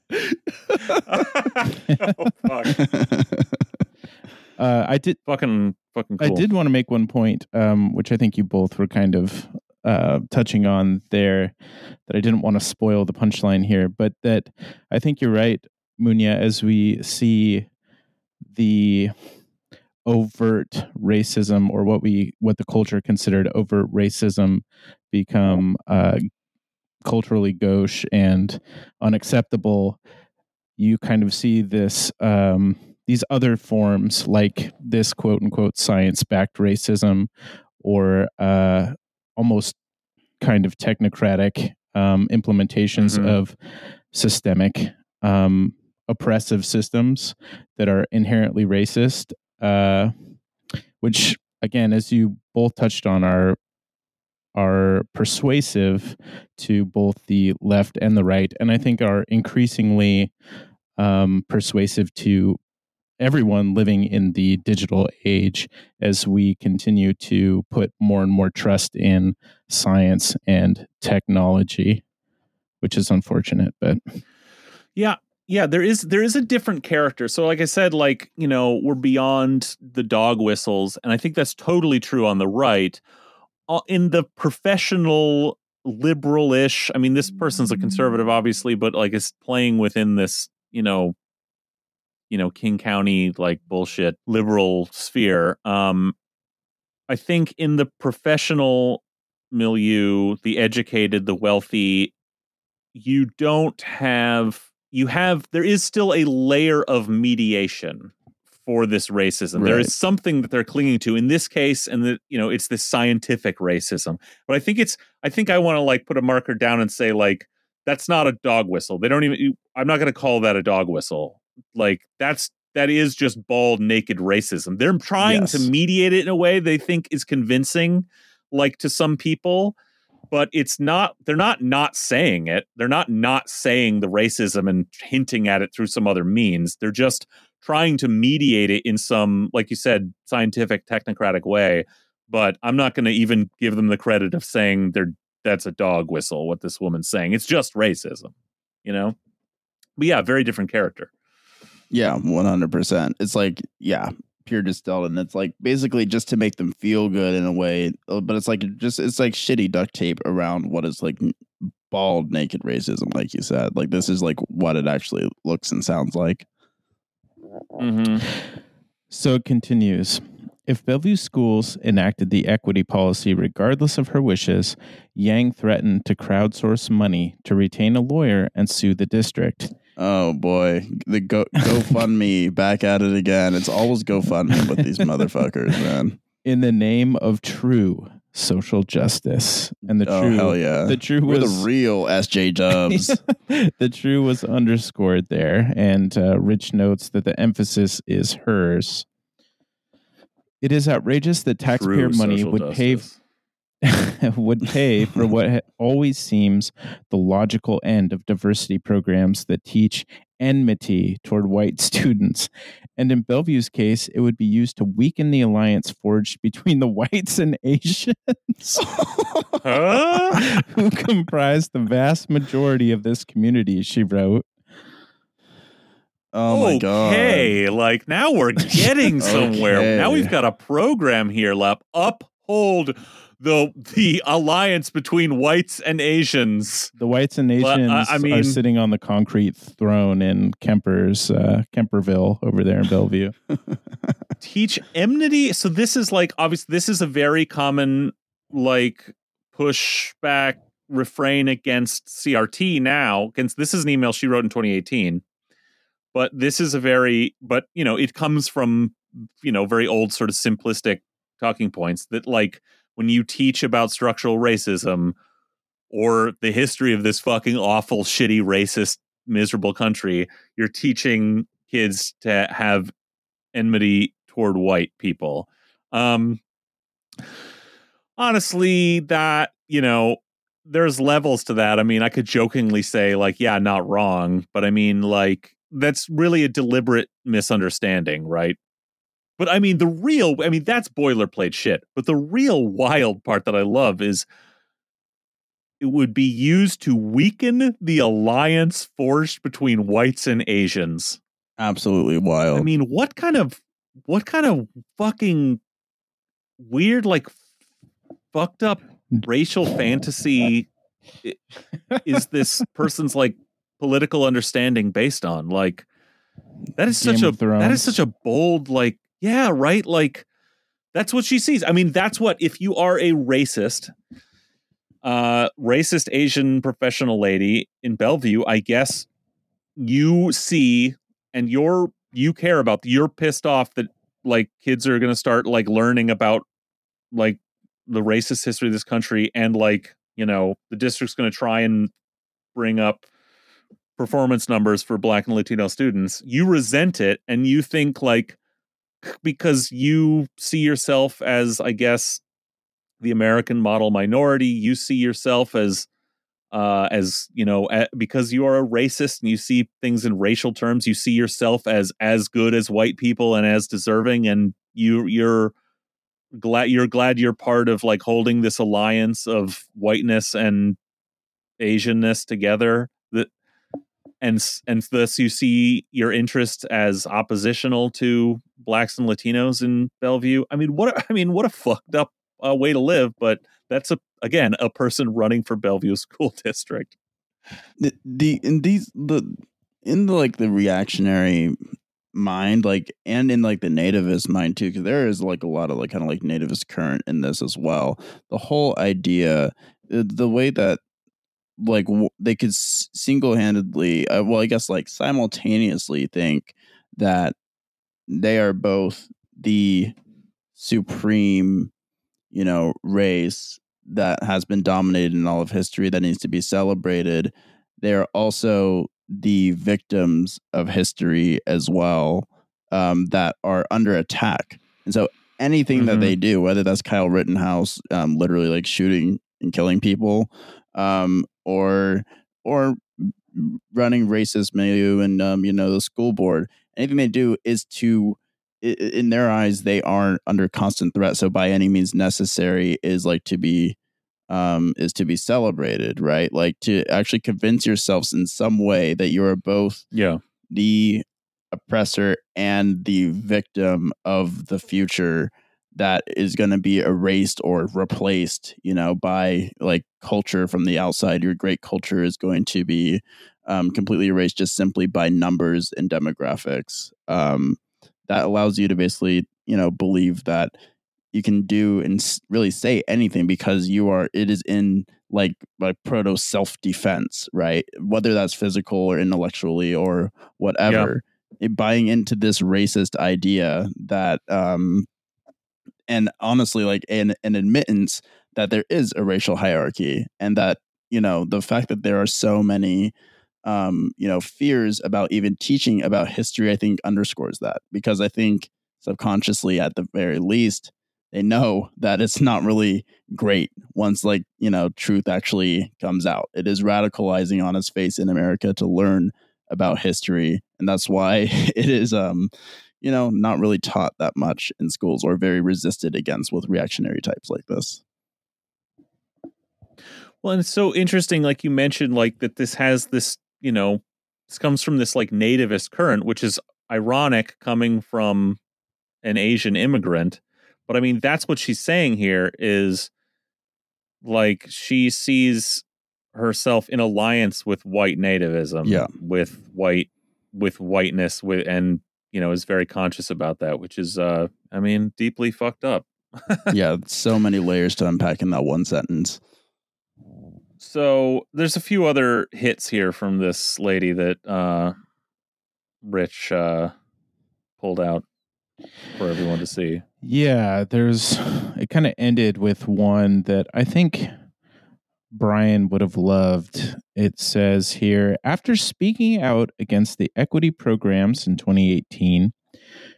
oh, fuck. Uh, I did. Fucking fucking cool. I did want to make one point, um, which I think you both were kind of uh, touching on there, that I didn't want to spoil the punchline here, but that I think you're right, Munya, as we see the overt racism or what we what the culture considered overt racism become uh, culturally gauche and unacceptable, you kind of see this um, these other forms like this quote unquote science backed racism or uh, almost kind of technocratic um, implementations Mhm. of systemic um, oppressive systems that are inherently racist, uh, which again, as you both touched on, are are persuasive to both the left and the right, and I think are increasingly um, persuasive to everyone living in the digital age as we continue to put more and more trust in science and technology, which is unfortunate, but Yeah, yeah, there is there is a different character. So like I said, like, you know, we're beyond the dog whistles, and I think that's totally true on the right. Uh, In the professional liberal-ish, I mean, this person's a conservative, obviously, but like is playing within this, you know, you know, King County like bullshit liberal sphere. Um, I think in the professional milieu, the educated, the wealthy, you don't have you have there is still a layer of mediation for this racism. There Right. is something that they're clinging to in this case, and that you know it's this scientific racism. But I think it's I think I want to like put a marker down and say like that's not a dog whistle. They don't even. I'm not going to call that a dog whistle. Like that's that is just bald naked racism. They're trying to mediate it in a way they think is convincing, like to some people but it's not they're not not saying it. They're not not saying the racism and hinting at it through some other means. They're just trying to mediate it in some like you said scientific technocratic way. But i'm not going to even give them the credit of saying they're that's a dog whistle what this woman's saying. It's just racism you know? But yeah very different character. Yeah, one hundred percent. It's like yeah, pure distilled, and it's like basically just to make them feel good in a way. uh, But it's like just it's like shitty duct tape around what is like bald naked racism, like you said. Like this is like what it actually looks and sounds like. mm-hmm. So it continues. If Bellevue schools enacted the equity policy regardless of her wishes, Yang threatened to crowdsource money to retain a lawyer and sue the district. Oh boy, the go GoFundMe back at it again. It's always GoFundMe with these motherfuckers, man. in the name of true social justice. And the oh true hell yeah, the true we're was the real SJ Dubs. the true was underscored there, and uh, Rich notes that the emphasis is hers. It is outrageous that taxpayer True money would pay justice. would pay for what always seems the logical end of diversity programs that teach enmity toward white students. And in Bellevue's case, it would be used to weaken the alliance forged between the whites and Asians, who comprise the vast majority of this community, she wrote. Oh my god. Okay, like now we're getting somewhere. Now we've got a program here, Lap. Uphold the the alliance between whites and Asians. The whites and Well, I- Asians I are sitting on the concrete throne in Kemper's uh, Kemperville over there in Bellevue. Teach enmity. So this is like obviously this is a very common like pushback refrain against CRT now. Against this is an email she wrote in 2018. But this is a very but you know, it comes from you know, very old sort of simplistic talking points that like when you teach about structural racism or the history of this fucking awful shitty racist miserable country, you're teaching kids to have enmity toward white people. Um honestly that, you know, there's levels to that. I mean, I could jokingly say like, yeah, not wrong, but I mean like that's really a deliberate misunderstanding, right? But I mean, the real, I mean, that's boilerplate shit. But the real wild part that I love is it would be used to weaken the alliance forged between whites and Asians. Absolutely wild. I mean, what kind of, what kind of fucking weird, like fucked up racial fantasy is this person's like political understanding based on? Like, that is Game such a that is such a bold like yeah right? Like that's what she sees. I mean that's what if you are a racist uh, racist Asian professional lady in Bellevue, I guess you see and you're you care about you're pissed off that like kids are going to start like learning about like the racist history of this country and like you know the district's going to try and bring up performance numbers for black and latino students. You resent it and you think like because you see yourself as i guess the american model minority you see yourself as uh, as you know, a, because you are a racist and you see things in racial terms, you see yourself as as good as white people and as deserving, and you you're glad you're glad you're part of like holding this alliance of whiteness and Asianness together. That and and thus you see your interest as oppositional to blacks and Latinos in Bellevue. I mean, what I mean, what a fucked up uh, way to live, but that's a again a person running for Bellevue School District. The, the in these the in the like the reactionary mind like and in like the nativist mind too because there is like a lot of like kind of like nativist current in this as well the whole idea the way that like w- they could s- single-handedly uh, well i guess like simultaneously think that they are both the supreme you know race that has been dominated in all of history that needs to be celebrated they are also the victims of history as well um, that are under attack and so anything Mhm. that they do whether that's kyle rittenhouse um, literally like shooting and killing people um, or or running racist milieu and um, you know the school board anything they do is to in their eyes they aren't under constant threat so by any means necessary is like to be um is to be celebrated right? Like to actually convince yourselves in some way that you are both Yeah, the oppressor and the victim of the future that is going to be erased or replaced you know by like culture from the outside. Your great culture is going to be um, completely erased just simply by numbers and demographics. Um, that allows you to basically you know believe that you can do and really say anything because you are it is in like like proto self defense right? Whether that's physical or intellectually or whatever it, buying into this racist idea that um and honestly like an, an admittance that there is a racial hierarchy and that you know the fact that there are so many um you know fears about even teaching about history i think underscores that. Because i think subconsciously at the very least they know that it's not really great once like you know truth actually comes out. It is radicalizing on its face in america to learn about history and that's why it is um you know not really taught that much in schools or very resisted against with reactionary types like this. Well, and it's so interesting, like you mentioned, like that this has this, you know, this comes from this like nativist current, which is ironic coming from an Asian immigrant. But I mean, that's what she's saying here is like she sees herself in alliance with white nativism, Yeah. with white, with whiteness, with and you know is very conscious about that, which is, uh I mean, deeply fucked up. yeah so many layers to unpack in that one sentence So there's a few other hits here from this lady that uh Rich uh pulled out for everyone to see. Yeah, there's it kind of ended with one that I think Brian would have loved. It says here after speaking out against the equity programs in 2018,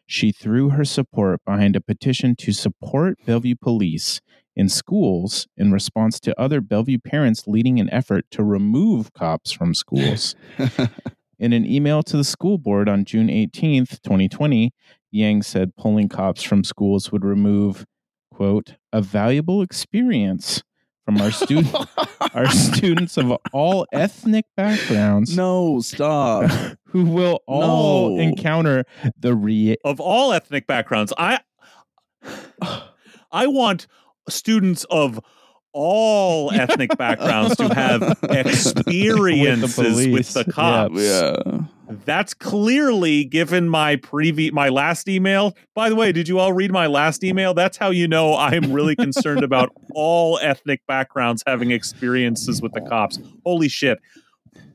she threw her support behind a petition to support Bellevue police in schools in response to other Bellevue parents leading an effort to remove cops from schools. In an email to the school board on June 18th, 2020, Yang said pulling cops from schools would remove, quote, a valuable experience from our student our students of all ethnic backgrounds no stop who will all No. encounter the re- Of all ethnic backgrounds, I I want students of all ethnic backgrounds to have experiences with police. the cops. yeah That's clearly given my previ my last email. By the way, did you all read my last email? That's how you know I'm really concerned about all ethnic backgrounds having experiences with the cops. Holy shit.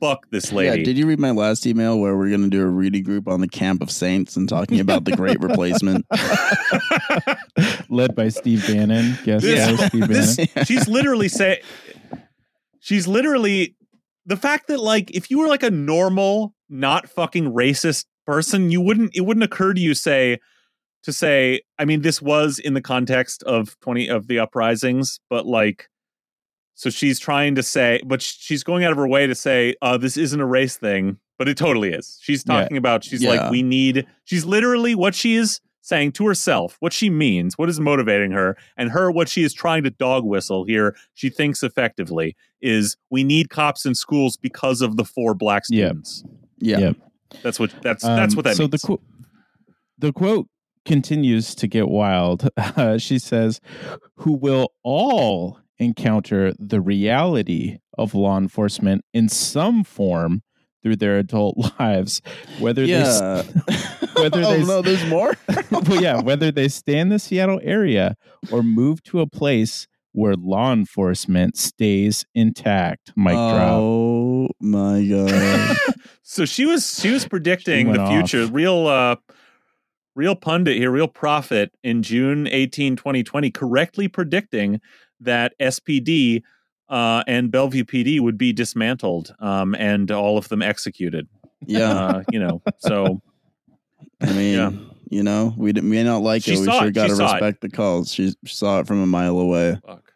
Fuck this lady. Yeah, did you read my last email where we're going to do a reading group on the Camp of Saints and talking about the Great Replacement? Led by Steve Bannon. Guess This- so, Steve Bannon. this, she's literally say she's literally the fact that like if you were like a normal not fucking racist person you wouldn't it wouldn't occur to you say to say i mean this was in the context of 20 of the uprisings but like so she's trying to say but she's going out of her way to say uh this isn't a race thing but it totally is she's Yeah. talking about she's Yeah. like we need she's literally what she is saying to herself what she means what is motivating her and her what she is trying to dog whistle here she thinks effectively is we need cops in schools because of the four black Yeah. students Yeah. That's what that's that's Um, what that so means the quote the quote continues to get wild uh, she says who will all encounter the reality of law enforcement in some form through their adult lives whether they whether oh, they s- no, there's more? well, yeah, whether they stay in the Seattle area or move to a place where law enforcement stays intact. Mic drop. oh, my God. so she was she was predicting went the future off. real uh real pundit here real prophet in june 18 2020 correctly predicting that spd uh, and bellevue pd would be dismantled um, and all of them executed Yeah. uh, you know so I mean, Yeah. you know, we didn't, may not like She it. We saw sure got to saw it. respect the calls. She, she saw it from a mile away. fuck.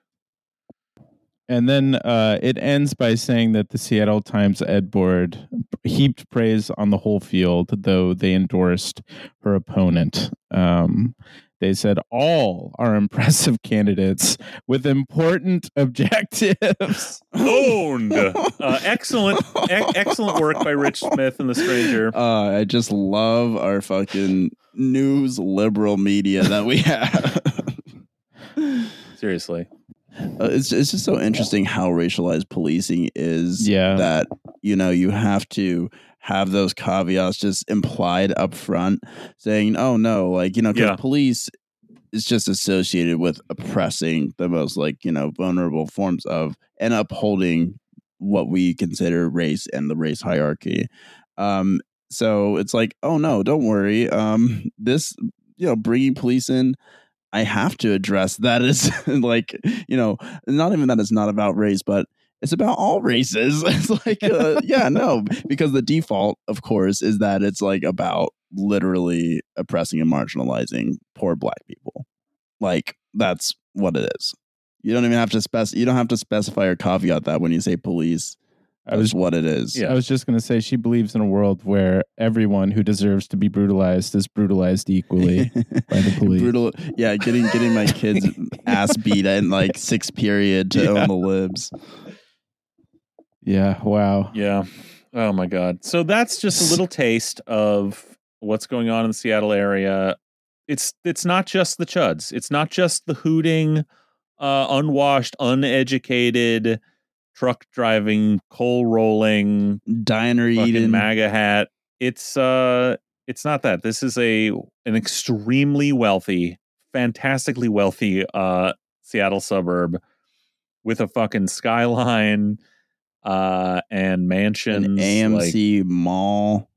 And then uh, it ends by saying that the Seattle Times Ed Board heaped praise on the whole field, though they endorsed her opponent. Um, they said all are impressive candidates with important objectives. owned uh, excellent e- excellent work by rich smith and the stranger Uh, I just love our fucking news liberal media that we have. seriously Uh, it's it's just so interesting how racialized policing is. Yeah. that you know you have to have those caveats just implied up front, saying, "Oh no, like you know, because Yeah. police is just associated with oppressing the most like you know vulnerable forms of and upholding what we consider race and the race hierarchy." Um, so it's like, oh no, don't worry. Um, this you know, bringing police in I have to address that is like, you know, not even that it's not about race, but it's about all races. It's like, uh, yeah, no, because the default, of course, is that it's like about literally oppressing and marginalizing poor black people. Like that's what it is. You don't even have to spec. You don't have to specify or caveat that when you say police. I was That's what it is. Yeah. I was just going to say she believes in a world where everyone who deserves to be brutalized is brutalized equally by the police. Brutal. Yeah, getting getting my kids ass beat in like sixth period to Yeah. own the libs. Yeah, wow. Yeah. Oh my God. So that's just a little taste of what's going on in the Seattle area. It's it's not just the chuds. It's not just the hooting, uh, unwashed, uneducated, truck driving, coal rolling, Diner eating. MAGA hat. It's uh it's not that. This is a an extremely wealthy, fantastically wealthy uh Seattle suburb with a fucking skyline uh and mansions an like, AMC mall.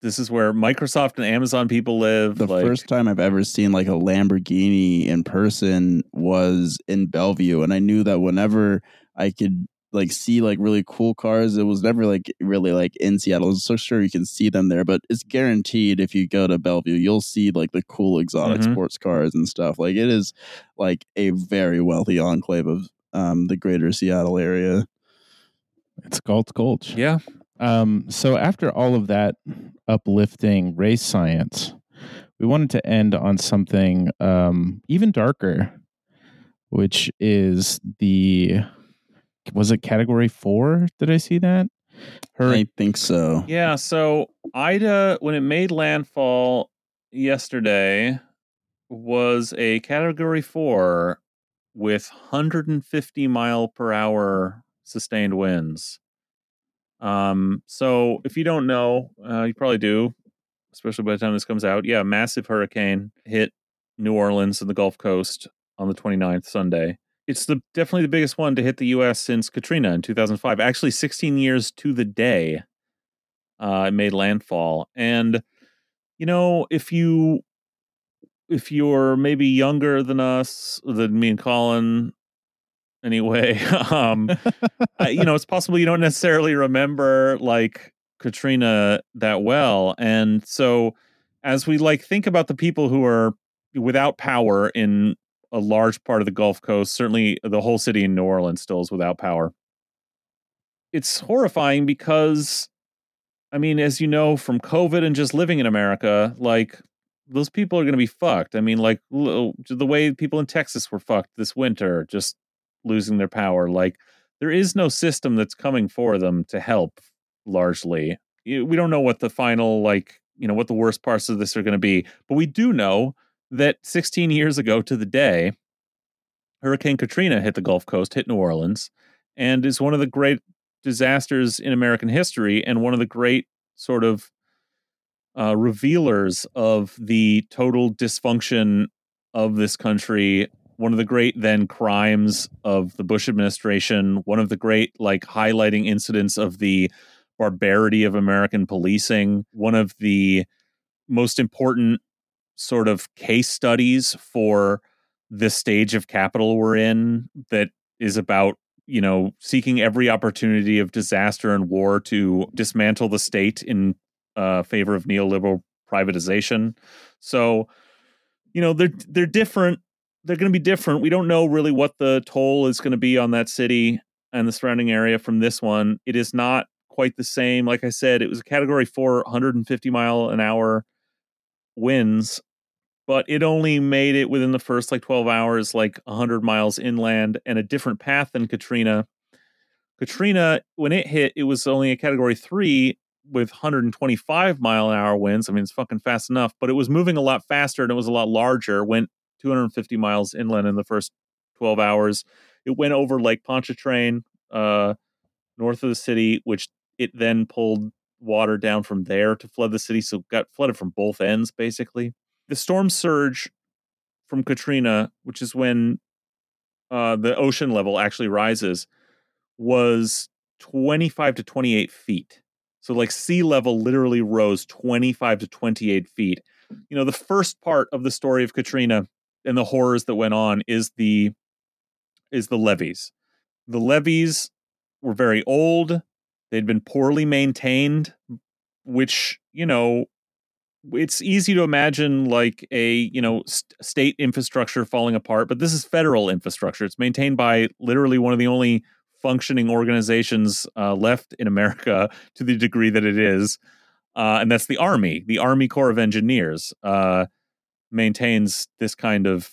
this is where Microsoft and Amazon people live The like, first time I've ever seen like a Lamborghini in person was in Bellevue, and I knew that whenever I could like see like really cool cars, it was never like really like in Seattle. I'm so sure you can see them there, but it's guaranteed if you go to Bellevue, you'll see like the cool exotic Mhm. sports cars and stuff. Like it is like a very wealthy enclave of um the greater Seattle area. It's Galt Gulch. yeah Um, so after all of that uplifting race science, we wanted to end on something um, even darker, which is the was it category four? Did I see that? Her I think so. Yeah, so Ida, when it made landfall yesterday, was a category four with 150 mile per hour sustained winds. Um, so if you don't know, uh, you probably do, especially by the time this comes out. Yeah, massive hurricane hit New Orleans and the Gulf Coast on the 29th Sunday. It's the definitely the biggest one to hit the U.S. since Katrina in 2005. Actually, 16 years to the day, uh, it made landfall. And you know, if you if you're maybe younger than us, than me and Colin, anyway, um, you know, it's possible you don't necessarily remember like Katrina that well, and so as we like think about the people who are without power in a large part of the Gulf Coast, certainly the whole city in New Orleans still is without power. It's horrifying because, I mean, as you know from COVID and just living in America, like those people are going to be fucked. I mean, like the way people in Texas were fucked this winter, just losing their power. Like there is no system that's coming for them to help. Largely, we don't know what the final like you know what the worst parts of this are going to be, but we do know that 16 years ago to the day, Hurricane Katrina hit the Gulf Coast, hit New Orleans, and is one of the great disasters in American history and one of the great sort of uh, revealers of the total dysfunction of this country. One of the great then crimes of the Bush administration. One of the great like highlighting incidents of the barbarity of American policing. One of the most important sort of case studies for this stage of capital we're in that is about you know seeking every opportunity of disaster and war to dismantle the state in uh, favor of neoliberal privatization. So, you know, they're they're different. They're going to be different. We don't know really what the toll is going to be on that city and the surrounding area from this one. It is not quite the same. Like I said, it was a category four, 150 mile an hour winds, but it only made it within the first like 12 hours, like 100 miles inland and a different path than Katrina. Katrina, when it hit, it was only a category three with 125 mile an hour winds. I mean, it's fucking fast enough, but it was moving a lot faster and it was a lot larger. Went 250 miles inland in the first 12 hours. It went over Lake Pontchartrain, uh, north of the city, which it then pulled water down from there to flood the city. So got flooded from both ends, basically. The storm surge from Katrina, which is when uh, the ocean level actually rises, was 25 to 28 feet. So like sea level literally rose 25 to 28 feet. You know, the first part of the story of Katrina and the horrors that went on is the is the levees. The levees were very old. They'd been poorly maintained, which, you know, it's easy to imagine like a, you know, st- state infrastructure falling apart, but this is federal infrastructure. It's maintained by literally one of the only functioning organizations uh, left in America to the degree that it is, uh, and that's the Army. The Army Corps of Engineers uh, maintains this kind of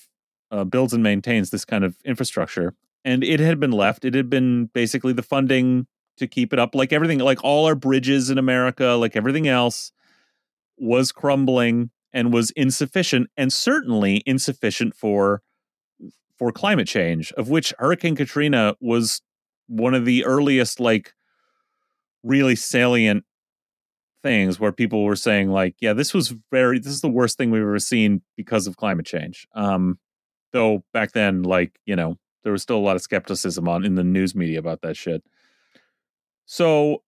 uh, builds and maintains this kind of infrastructure, and it had been left. It had been basically the funding to keep it up, like everything, like all our bridges in America, like everything else, was crumbling and was insufficient, and certainly insufficient for for climate change, of which Hurricane Katrina was one of the earliest like really salient things where people were saying like yeah this was very this is the worst thing we've ever seen because of climate change. Um though back then like you know there was still a lot of skepticism on in the news media about that shit. So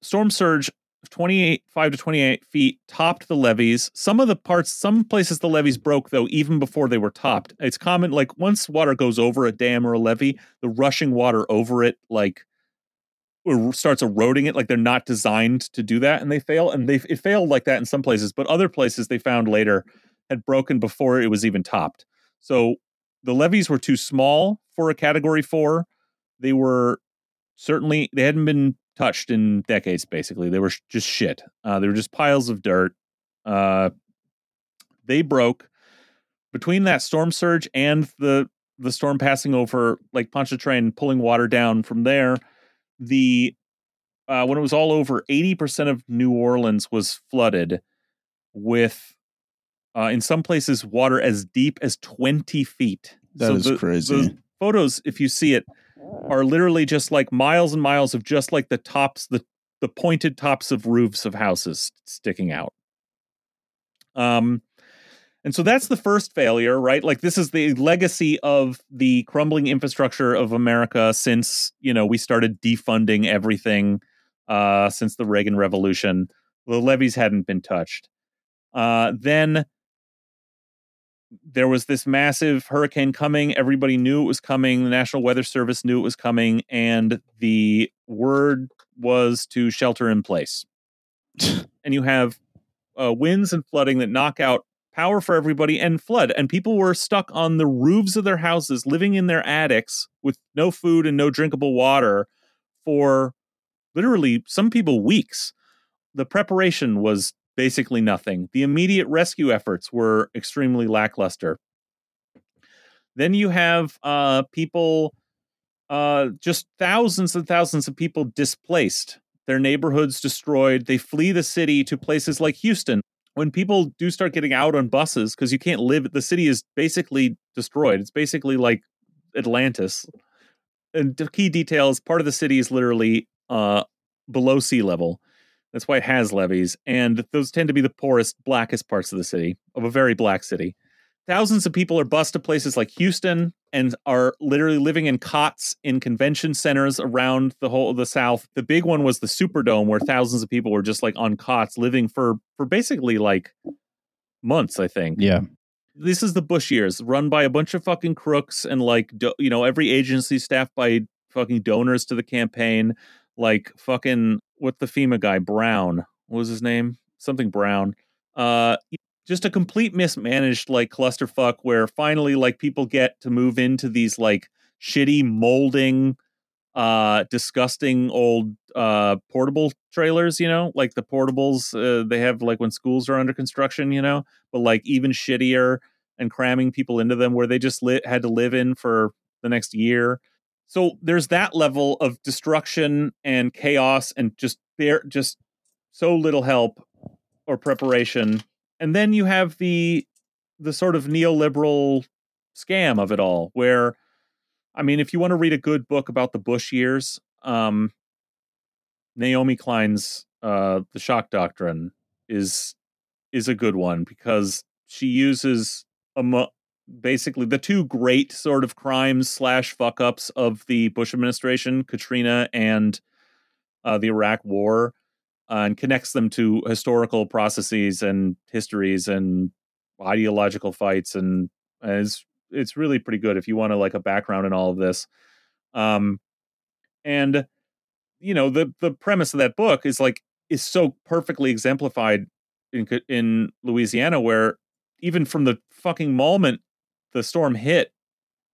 storm surge 25 to 28 feet topped the levees. Some of the parts some places the levees broke though even before they were topped. It's common like once water goes over a dam or a levee the rushing water over it like starts eroding it like they're not designed to do that and they fail and they it failed like that in some places but other places they found later had broken before it was even topped so the levees were too small for a category 4 they were certainly they hadn't been touched in decades. Basically, they were just shit. Uh, they were just piles of dirt. Uh, they broke between that storm surge and the the storm passing over Lake Pontchartrain, pulling water down from there. The uh, when it was all over, eighty percent of New Orleans was flooded with, uh, in some places, water as deep as twenty feet. That so is the, crazy. The photos, if you see it, are literally just like miles and miles of just like the tops, the the pointed tops of roofs of houses sticking out. Um, and so that's the first failure, right? Like this is the legacy of the crumbling infrastructure of America since, you know, we started defunding everything uh since the Reagan Revolution. The levees hadn't been touched. Uh then there was this massive hurricane coming. Everybody knew it was coming. The National Weather Service knew it was coming, and the word was to shelter in place. and you have uh, winds and flooding that knock out power for everybody and flood. And people were stuck on the roofs of their houses, living in their attics with no food and no drinkable water for literally some people weeks. The preparation was basically nothing. The immediate rescue efforts were extremely lackluster. Then you have uh, people, uh, just thousands and thousands of people displaced, their neighborhoods destroyed. They flee the city to places like Houston. When people do start getting out on buses, because you can't live, the city is basically destroyed. It's basically like Atlantis. And key details part of the city is literally uh, below sea level that's why it has levees, and those tend to be the poorest, blackest parts of the city, of a very black city. Thousands of people are bused to places like Houston and are literally living in cots in convention centers around the whole of the South. The big one was the Superdome, where thousands of people were just like on cots living for for basically like months, I think. Yeah. This is the Bush years, run by a bunch of fucking crooks and like do, you know every agency staffed by fucking donors to the campaign, like fucking what the FEMA guy Brown what was his name something Brown. Uh, just a complete mismanaged like clusterfuck where finally like people get to move into these like shitty molding uh disgusting old uh portable trailers you know? Like the portables uh, they have like when schools are under construction you know? But like even shittier and cramming people into them where they just li- had to live in for the next year. So there's that level of destruction and chaos and just there just so little help or preparation. And then you have the the sort of neoliberal scam of it all where I mean if you want to read a good book about the Bush years, um Naomi Klein's uh The Shock Doctrine is is a good one because she uses basically the two great sort of crimes slash fuck ups of the Bush administration, Katrina and uh, the Iraq War, uh, and connects them to historical processes and histories and ideological fights, and, and it's it's really pretty good if you want to like a background in all of this. Um, and you know the the premise of that book is like is so perfectly exemplified in in Louisiana, where even from the fucking moment the storm hit,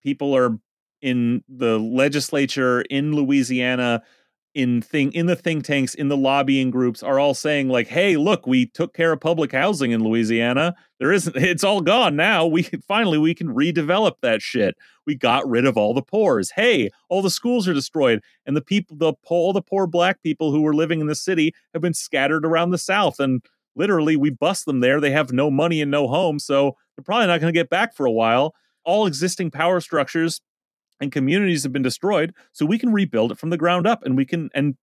people are in the legislature in Louisiana in thing in the think tanks in the lobbying groups are all saying like hey look we took care of public housing in louisiana. There isn't it's all gone now. We finally we can redevelop that shit. We got rid of all the poors. Hey all the schools are destroyed. And the people the all the poor black people who were living in the city have been scattered around the south. And literally we bust them there. They have no money and no home. So they're probably not going to get back for a while. All existing power structures and communities have been destroyed, so we can rebuild it from the ground up, and we can and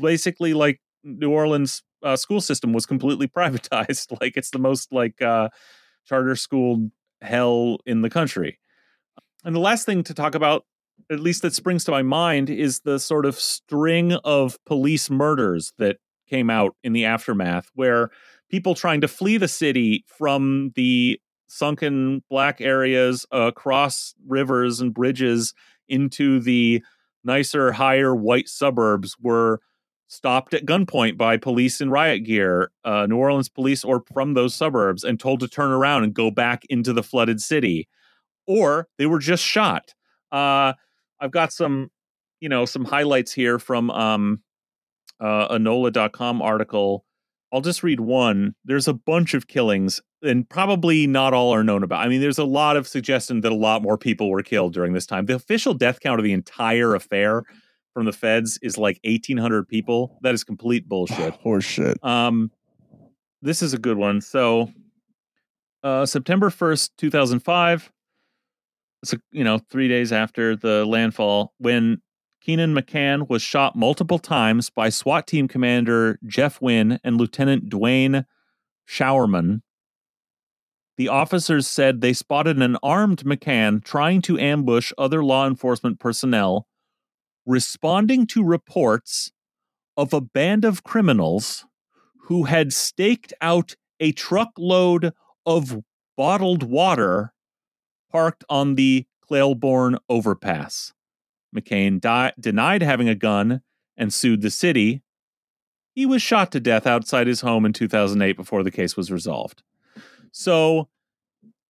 basically like New Orleans uh, school system was completely privatized. like it's the most like uh, charter school hell in the country. And the last thing to talk about, at least that springs to my mind, is the sort of string of police murders that came out in the aftermath, where people trying to flee the city from the sunken black areas across rivers and bridges into the nicer, higher white suburbs were stopped at gunpoint by police in riot gear, uh, New Orleans police, or from those suburbs, and told to turn around and go back into the flooded city, or they were just shot. Uh, I've got some, you know, some highlights here from um, uh, a NOLA.com article. I'll just read one. There's a bunch of killings and probably not all are known about. I mean, there's a lot of suggestion that a lot more people were killed during this time. The official death count of the entire affair from the feds is like 1,800 people. That is complete bullshit. Horse shit. Um, this is a good one. So, uh, September 1st, 2005. So, you know, three days after the landfall, when Keenon McCann was shot multiple times by SWAT team commander Jeff Winn and Lieutenant Dwayne Scheuermann. The officers said they spotted an armed McCann trying to ambush other law enforcement personnel, responding to reports of a band of criminals who had staked out a truckload of bottled water parked on the Claiborne overpass. McCann di- denied having a gun and sued the city. He was shot to death outside his home in 2008 before the case was resolved. So,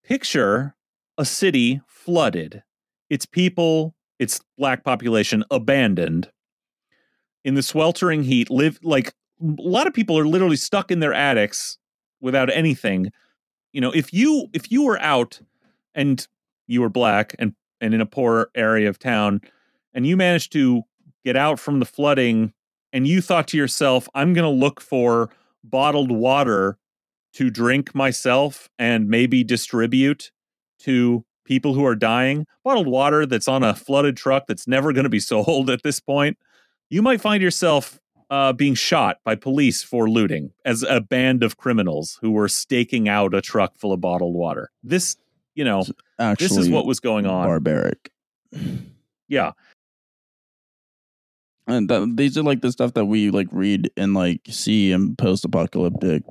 picture a city flooded, its people, its black population abandoned in the sweltering heat, live like a lot of people are literally stuck in their attics without anything. You know, if you if you were out and you were black and and in a poor area of town and you managed to get out from the flooding and you thought to yourself, I'm going to look for bottled water to drink myself and maybe distribute to people who are dying, bottled water that's on a flooded truck that's never going to be sold at this point, you might find yourself uh, being shot by police for looting as a band of criminals who were staking out a truck full of bottled water. This, you know, Actually, this is what was going on. barbaric. yeah. And that, these are like the stuff that we like read and like see in post-apocalyptic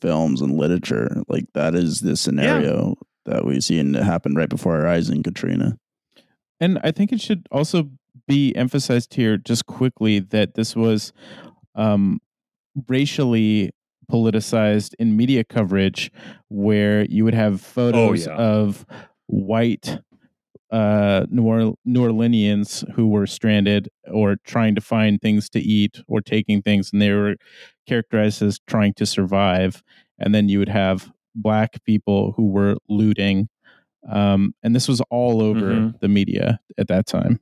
films and literature. Like that is the scenario that we see and it happened right before our eyes in Katrina. And I think it should also be emphasized here just quickly that this was um, racially politicized in media coverage where you would have photos yeah. of white uh, New, or- New Orleanians who were stranded or trying to find things to eat or taking things, and they were characterized as trying to survive. And then you would have black people who were looting. Um, and this was all over Mhm. the media at that time.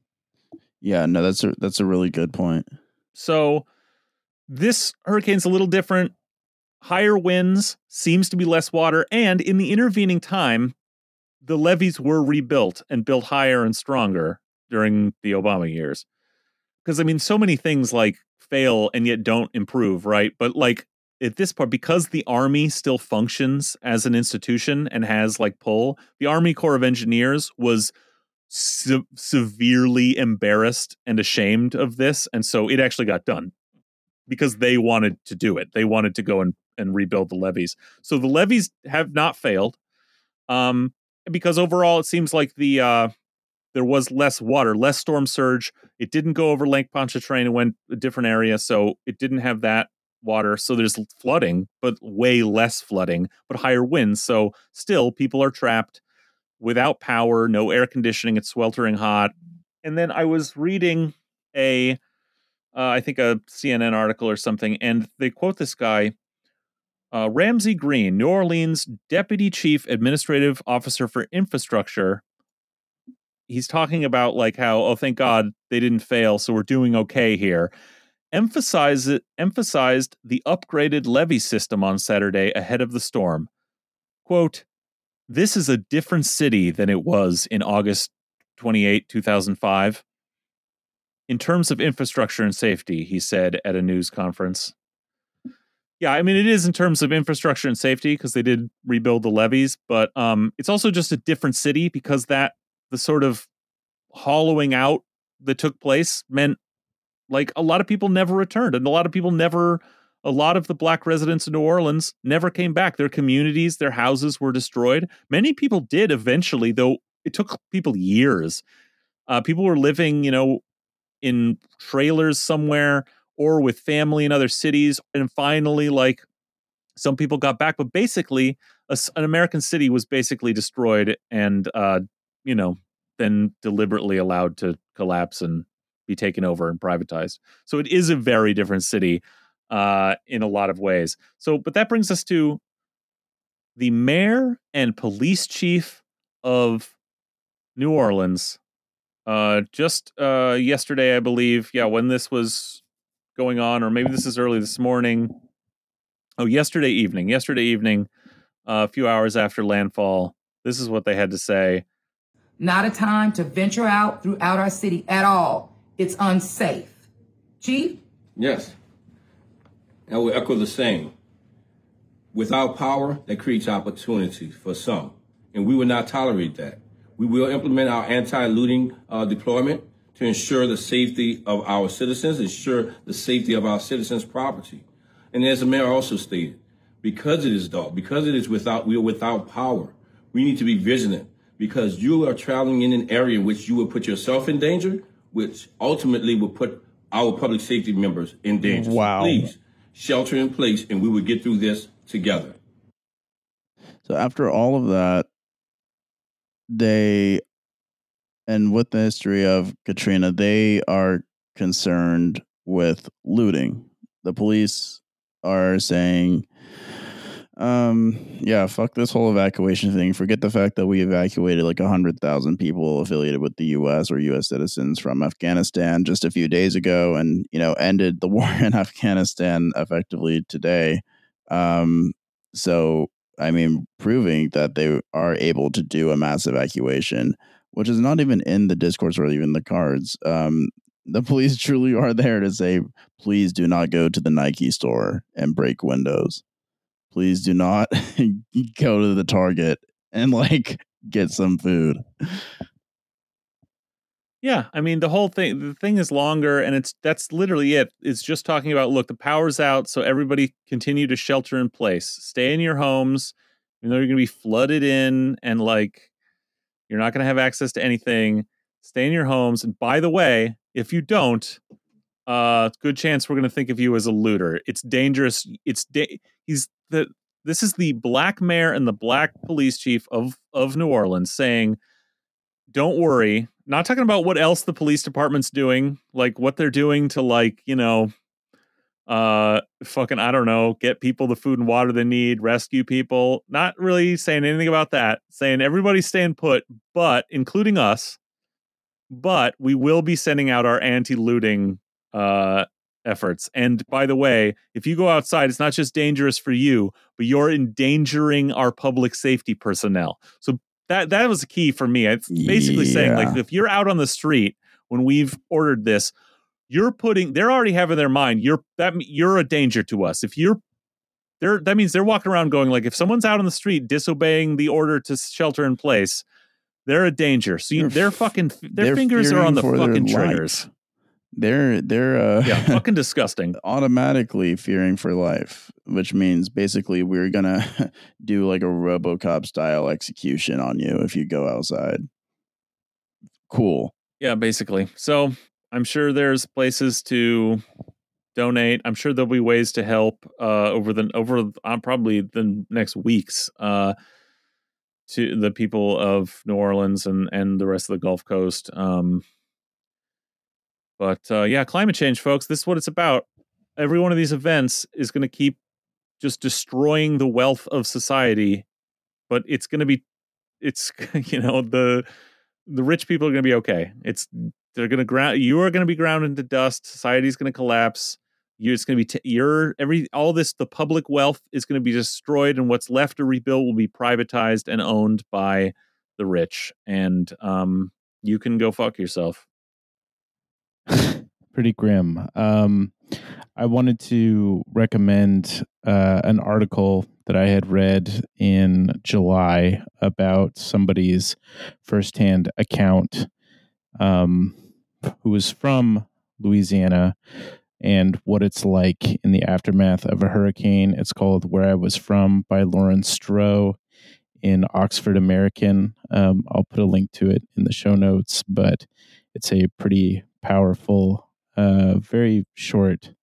Yeah, no, that's a that's a really good point. So this hurricane's a little different. Higher winds, seems to be less water, and in the intervening time, the levees were rebuilt and built higher and stronger during the Obama years. Because I mean, so many things like fail and yet don't improve, right? But like at this part, because the army still functions as an institution and has like pull, the Army Corps of Engineers was se- severely embarrassed and ashamed of this, and so it actually got done because they wanted to do it. They wanted to go and, and rebuild the levees. So the levees have not failed. Um, because overall it seems like the uh there was less water, less storm surge. It didn't go over Lake Pontchartrain and went a different area, so it didn't have that water. So there's flooding, but way less flooding, but higher winds. So still people are trapped without power, no air conditioning, it's sweltering hot. And then I was reading a uh, I think a CNN article or something, and they quote this guy, uh, Ramsey Green, New Orleans Deputy Chief Administrative Officer for Infrastructure. He's talking about like how, oh, thank God they didn't fail, so we're doing okay here. Emphasize emphasized the upgraded levee system on Saturday ahead of the storm. Quote, this is a different city than it was in August 28, 2005. In terms of infrastructure and safety, he said at a news conference. Yeah, I mean it is in terms of infrastructure and safety because they did rebuild the levees, but um, it's also just a different city because that the sort of hollowing out that took place meant like a lot of people never returned, and a lot of people never, a lot of the black residents in New Orleans never came back. Their communities, their houses were destroyed. Many people did eventually, though it took people years. Uh, people were living, you know, in trailers somewhere or with family in other cities. And finally, like some people got back, but basically, a an American city was basically destroyed and, uh, you know, then deliberately allowed to collapse and be taken over and privatized. So it is a very different city uh, in a lot of ways. So, but that brings us to the mayor and police chief of New Orleans. Uh, just uh, yesterday, I believe. Yeah, when this was going on, or maybe this is early this morning. Oh, yesterday evening. Yesterday evening, uh, a few hours after landfall. This is what they had to say. Not a time to venture out throughout our city at all. It's unsafe. Chief? Yes. I will echo the same. Without power, that creates opportunities for some, and we will not tolerate that. We will implement our anti-looting uh, deployment to ensure the safety of our citizens, ensure the safety of our citizens' property. And as the mayor also stated, because it is dark, because it is without, we are without power, we need to be vigilant because you are traveling in an area which you will put yourself in danger, which ultimately will put our public safety members in danger. So Wow. please shelter in place and we will get through this together. So after all of that, they and with the history of Katrina, they are concerned with looting. The police are saying, um, yeah, fuck this whole evacuation thing. Forget the fact that we evacuated like 100,000 people affiliated with the US or US citizens from Afghanistan just a few days ago and, you know, ended the war in Afghanistan effectively today. Um, so I mean, proving that they are able to do a mass evacuation, which is not even in the discourse or even the cards. Um, the police truly are there to say, please do not go to the Nike store and break windows. Please do not go to the Target and like get some food. Yeah, I mean the whole thing the thing is longer and it's that's literally it. It's just talking about look, the power's out, so everybody continue to shelter in place. Stay in your homes. You know you're gonna be flooded in and like you're not gonna have access to anything. Stay in your homes. And by the way, if you don't, uh good chance we're gonna think of you as a looter. It's dangerous. It's da- he's the this is the black mayor and the black police chief of of New Orleans saying don't worry. Not talking about what else the police department's doing, like what they're doing to like, you know, uh fucking I don't know, get people the food and water they need, rescue people. Not really saying anything about that. Saying everybody's staying put, but including us. But we will be sending out our anti-looting uh efforts. And by the way, if you go outside, it's not just dangerous for you, but you're endangering our public safety personnel. So that that was the key for me. It's basically saying like if you're out on the street when we've ordered this, you're putting they're already having their mind you're that you're a danger to us. If you're they're that means they're walking around going like if someone's out on the street disobeying the order to shelter in place, they're a danger. So you, They're fucking their they're fingers are on the fucking life. triggers. They're they're uh, Yeah, fucking disgusting. automatically fearing for life, which means basically we're gonna do like a RoboCop style execution on you if you go outside. Cool. Yeah, basically. So I'm sure there's places to donate. I'm sure there'll be ways to help uh, over the over uh, probably the next weeks uh, to the people of New Orleans and and the rest of the Gulf Coast. Um, but uh, yeah, climate change, folks. This is what it's about. Every one of these events is going to keep just destroying the wealth of society, but it's going to be, it's you know the the rich people are going to be okay. It's they're going to ground. You are going to be ground into dust. Society's going to collapse. You, it's going to be t- your every all this. The public wealth is going to be destroyed, and what's left to rebuild will be privatized and owned by the rich. And um, you can go fuck yourself. pretty grim. Um, I wanted to recommend uh, an article that I had read in July about somebody's firsthand account um, who was from Louisiana and what it's like in the aftermath of a hurricane. It's called Where I Was From by Lauren Stroh in Oxford American. Um, I'll put a link to it in the show notes, but it's a pretty powerful, uh, very short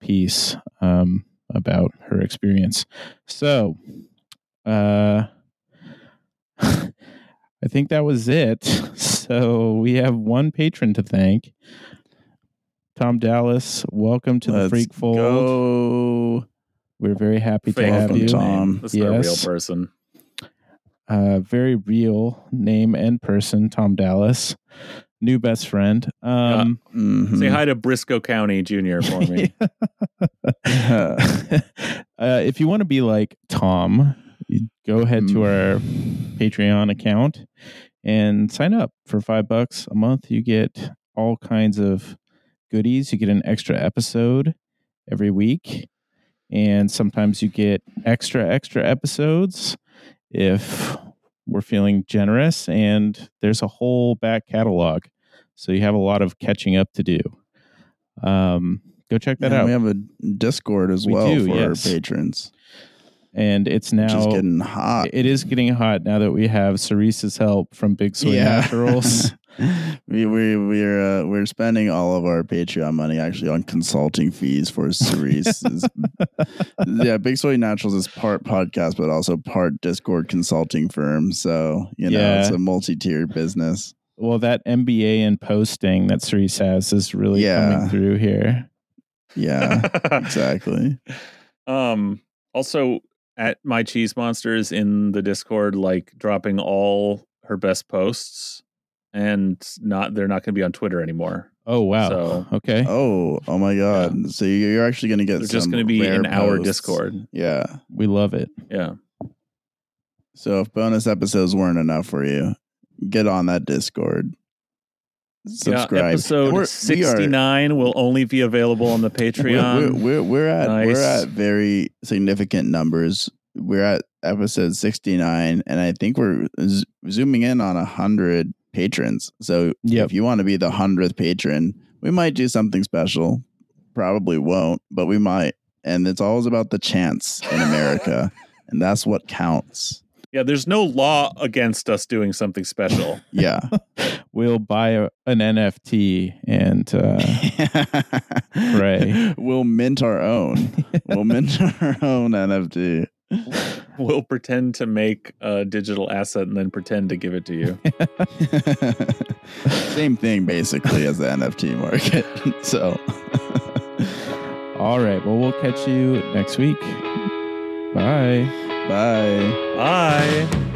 piece um, about her experience. So, uh, I think that was it. So we have one patron to thank. Tom Dallas, welcome to the Let's Freak Fold. go. We're very happy to have Welcome, you. Tom. That's not a real person. uh, very real name and person, Tom Dallas, new best friend. Um, Mhm. Say hi to Brisco County Jr. for me. uh, if you want to be like Tom, you go ahead to our Patreon account and sign up for five bucks a month. You get all kinds of goodies. You get an extra episode every week, and sometimes you get extra, extra episodes if we're feeling generous. And there's a whole back catalog. So you have a lot of catching up to do. Um, go check that And out. We have a Discord as We well do, for yes. our patrons, and it's which is now getting hot. it is getting hot now that we have Cerise's help from Big Soy Yeah. Naturals. we we we're uh, we're spending all of our Patreon money actually on consulting fees for Cerise. yeah, Big Soy Naturals is part podcast, but also part Discord consulting firm. So you know, Yeah. it's a multi-tiered business. well, that MBA and posting that Cerise has is really Yeah. coming through here. Yeah, exactly. um also at my cheese monsters in the discord like dropping all her best posts and not they're not going to be on twitter anymore Oh wow. So- okay. Oh, oh my God! So you're you're actually going to get they're just going to be rare in our discord Yeah. We love it. yeah So if bonus episodes weren't enough for you, get on that Discord. Subscribe. yeah episode We're- we are- 69 will only be available on the patreon We're, we're, we're at Nice. we're at very significant numbers. We're at episode sixty nine, and I think we're z- zooming in on a hundred patrons. So Yep. if you want to be the hundredth patron, we might do something special. Probably won't, but we might. And it's always about the chance in America, and that's what counts. Yeah there's no law against us doing something special Yeah. We'll buy a, an NFT and uh, Pray. We'll mint our own. We'll mint our own NFT. we'll pretend to make a digital asset and then pretend to give it to you Same thing basically as the NFT market. so all right. Well, we'll catch you next week. Bye. Bye. bye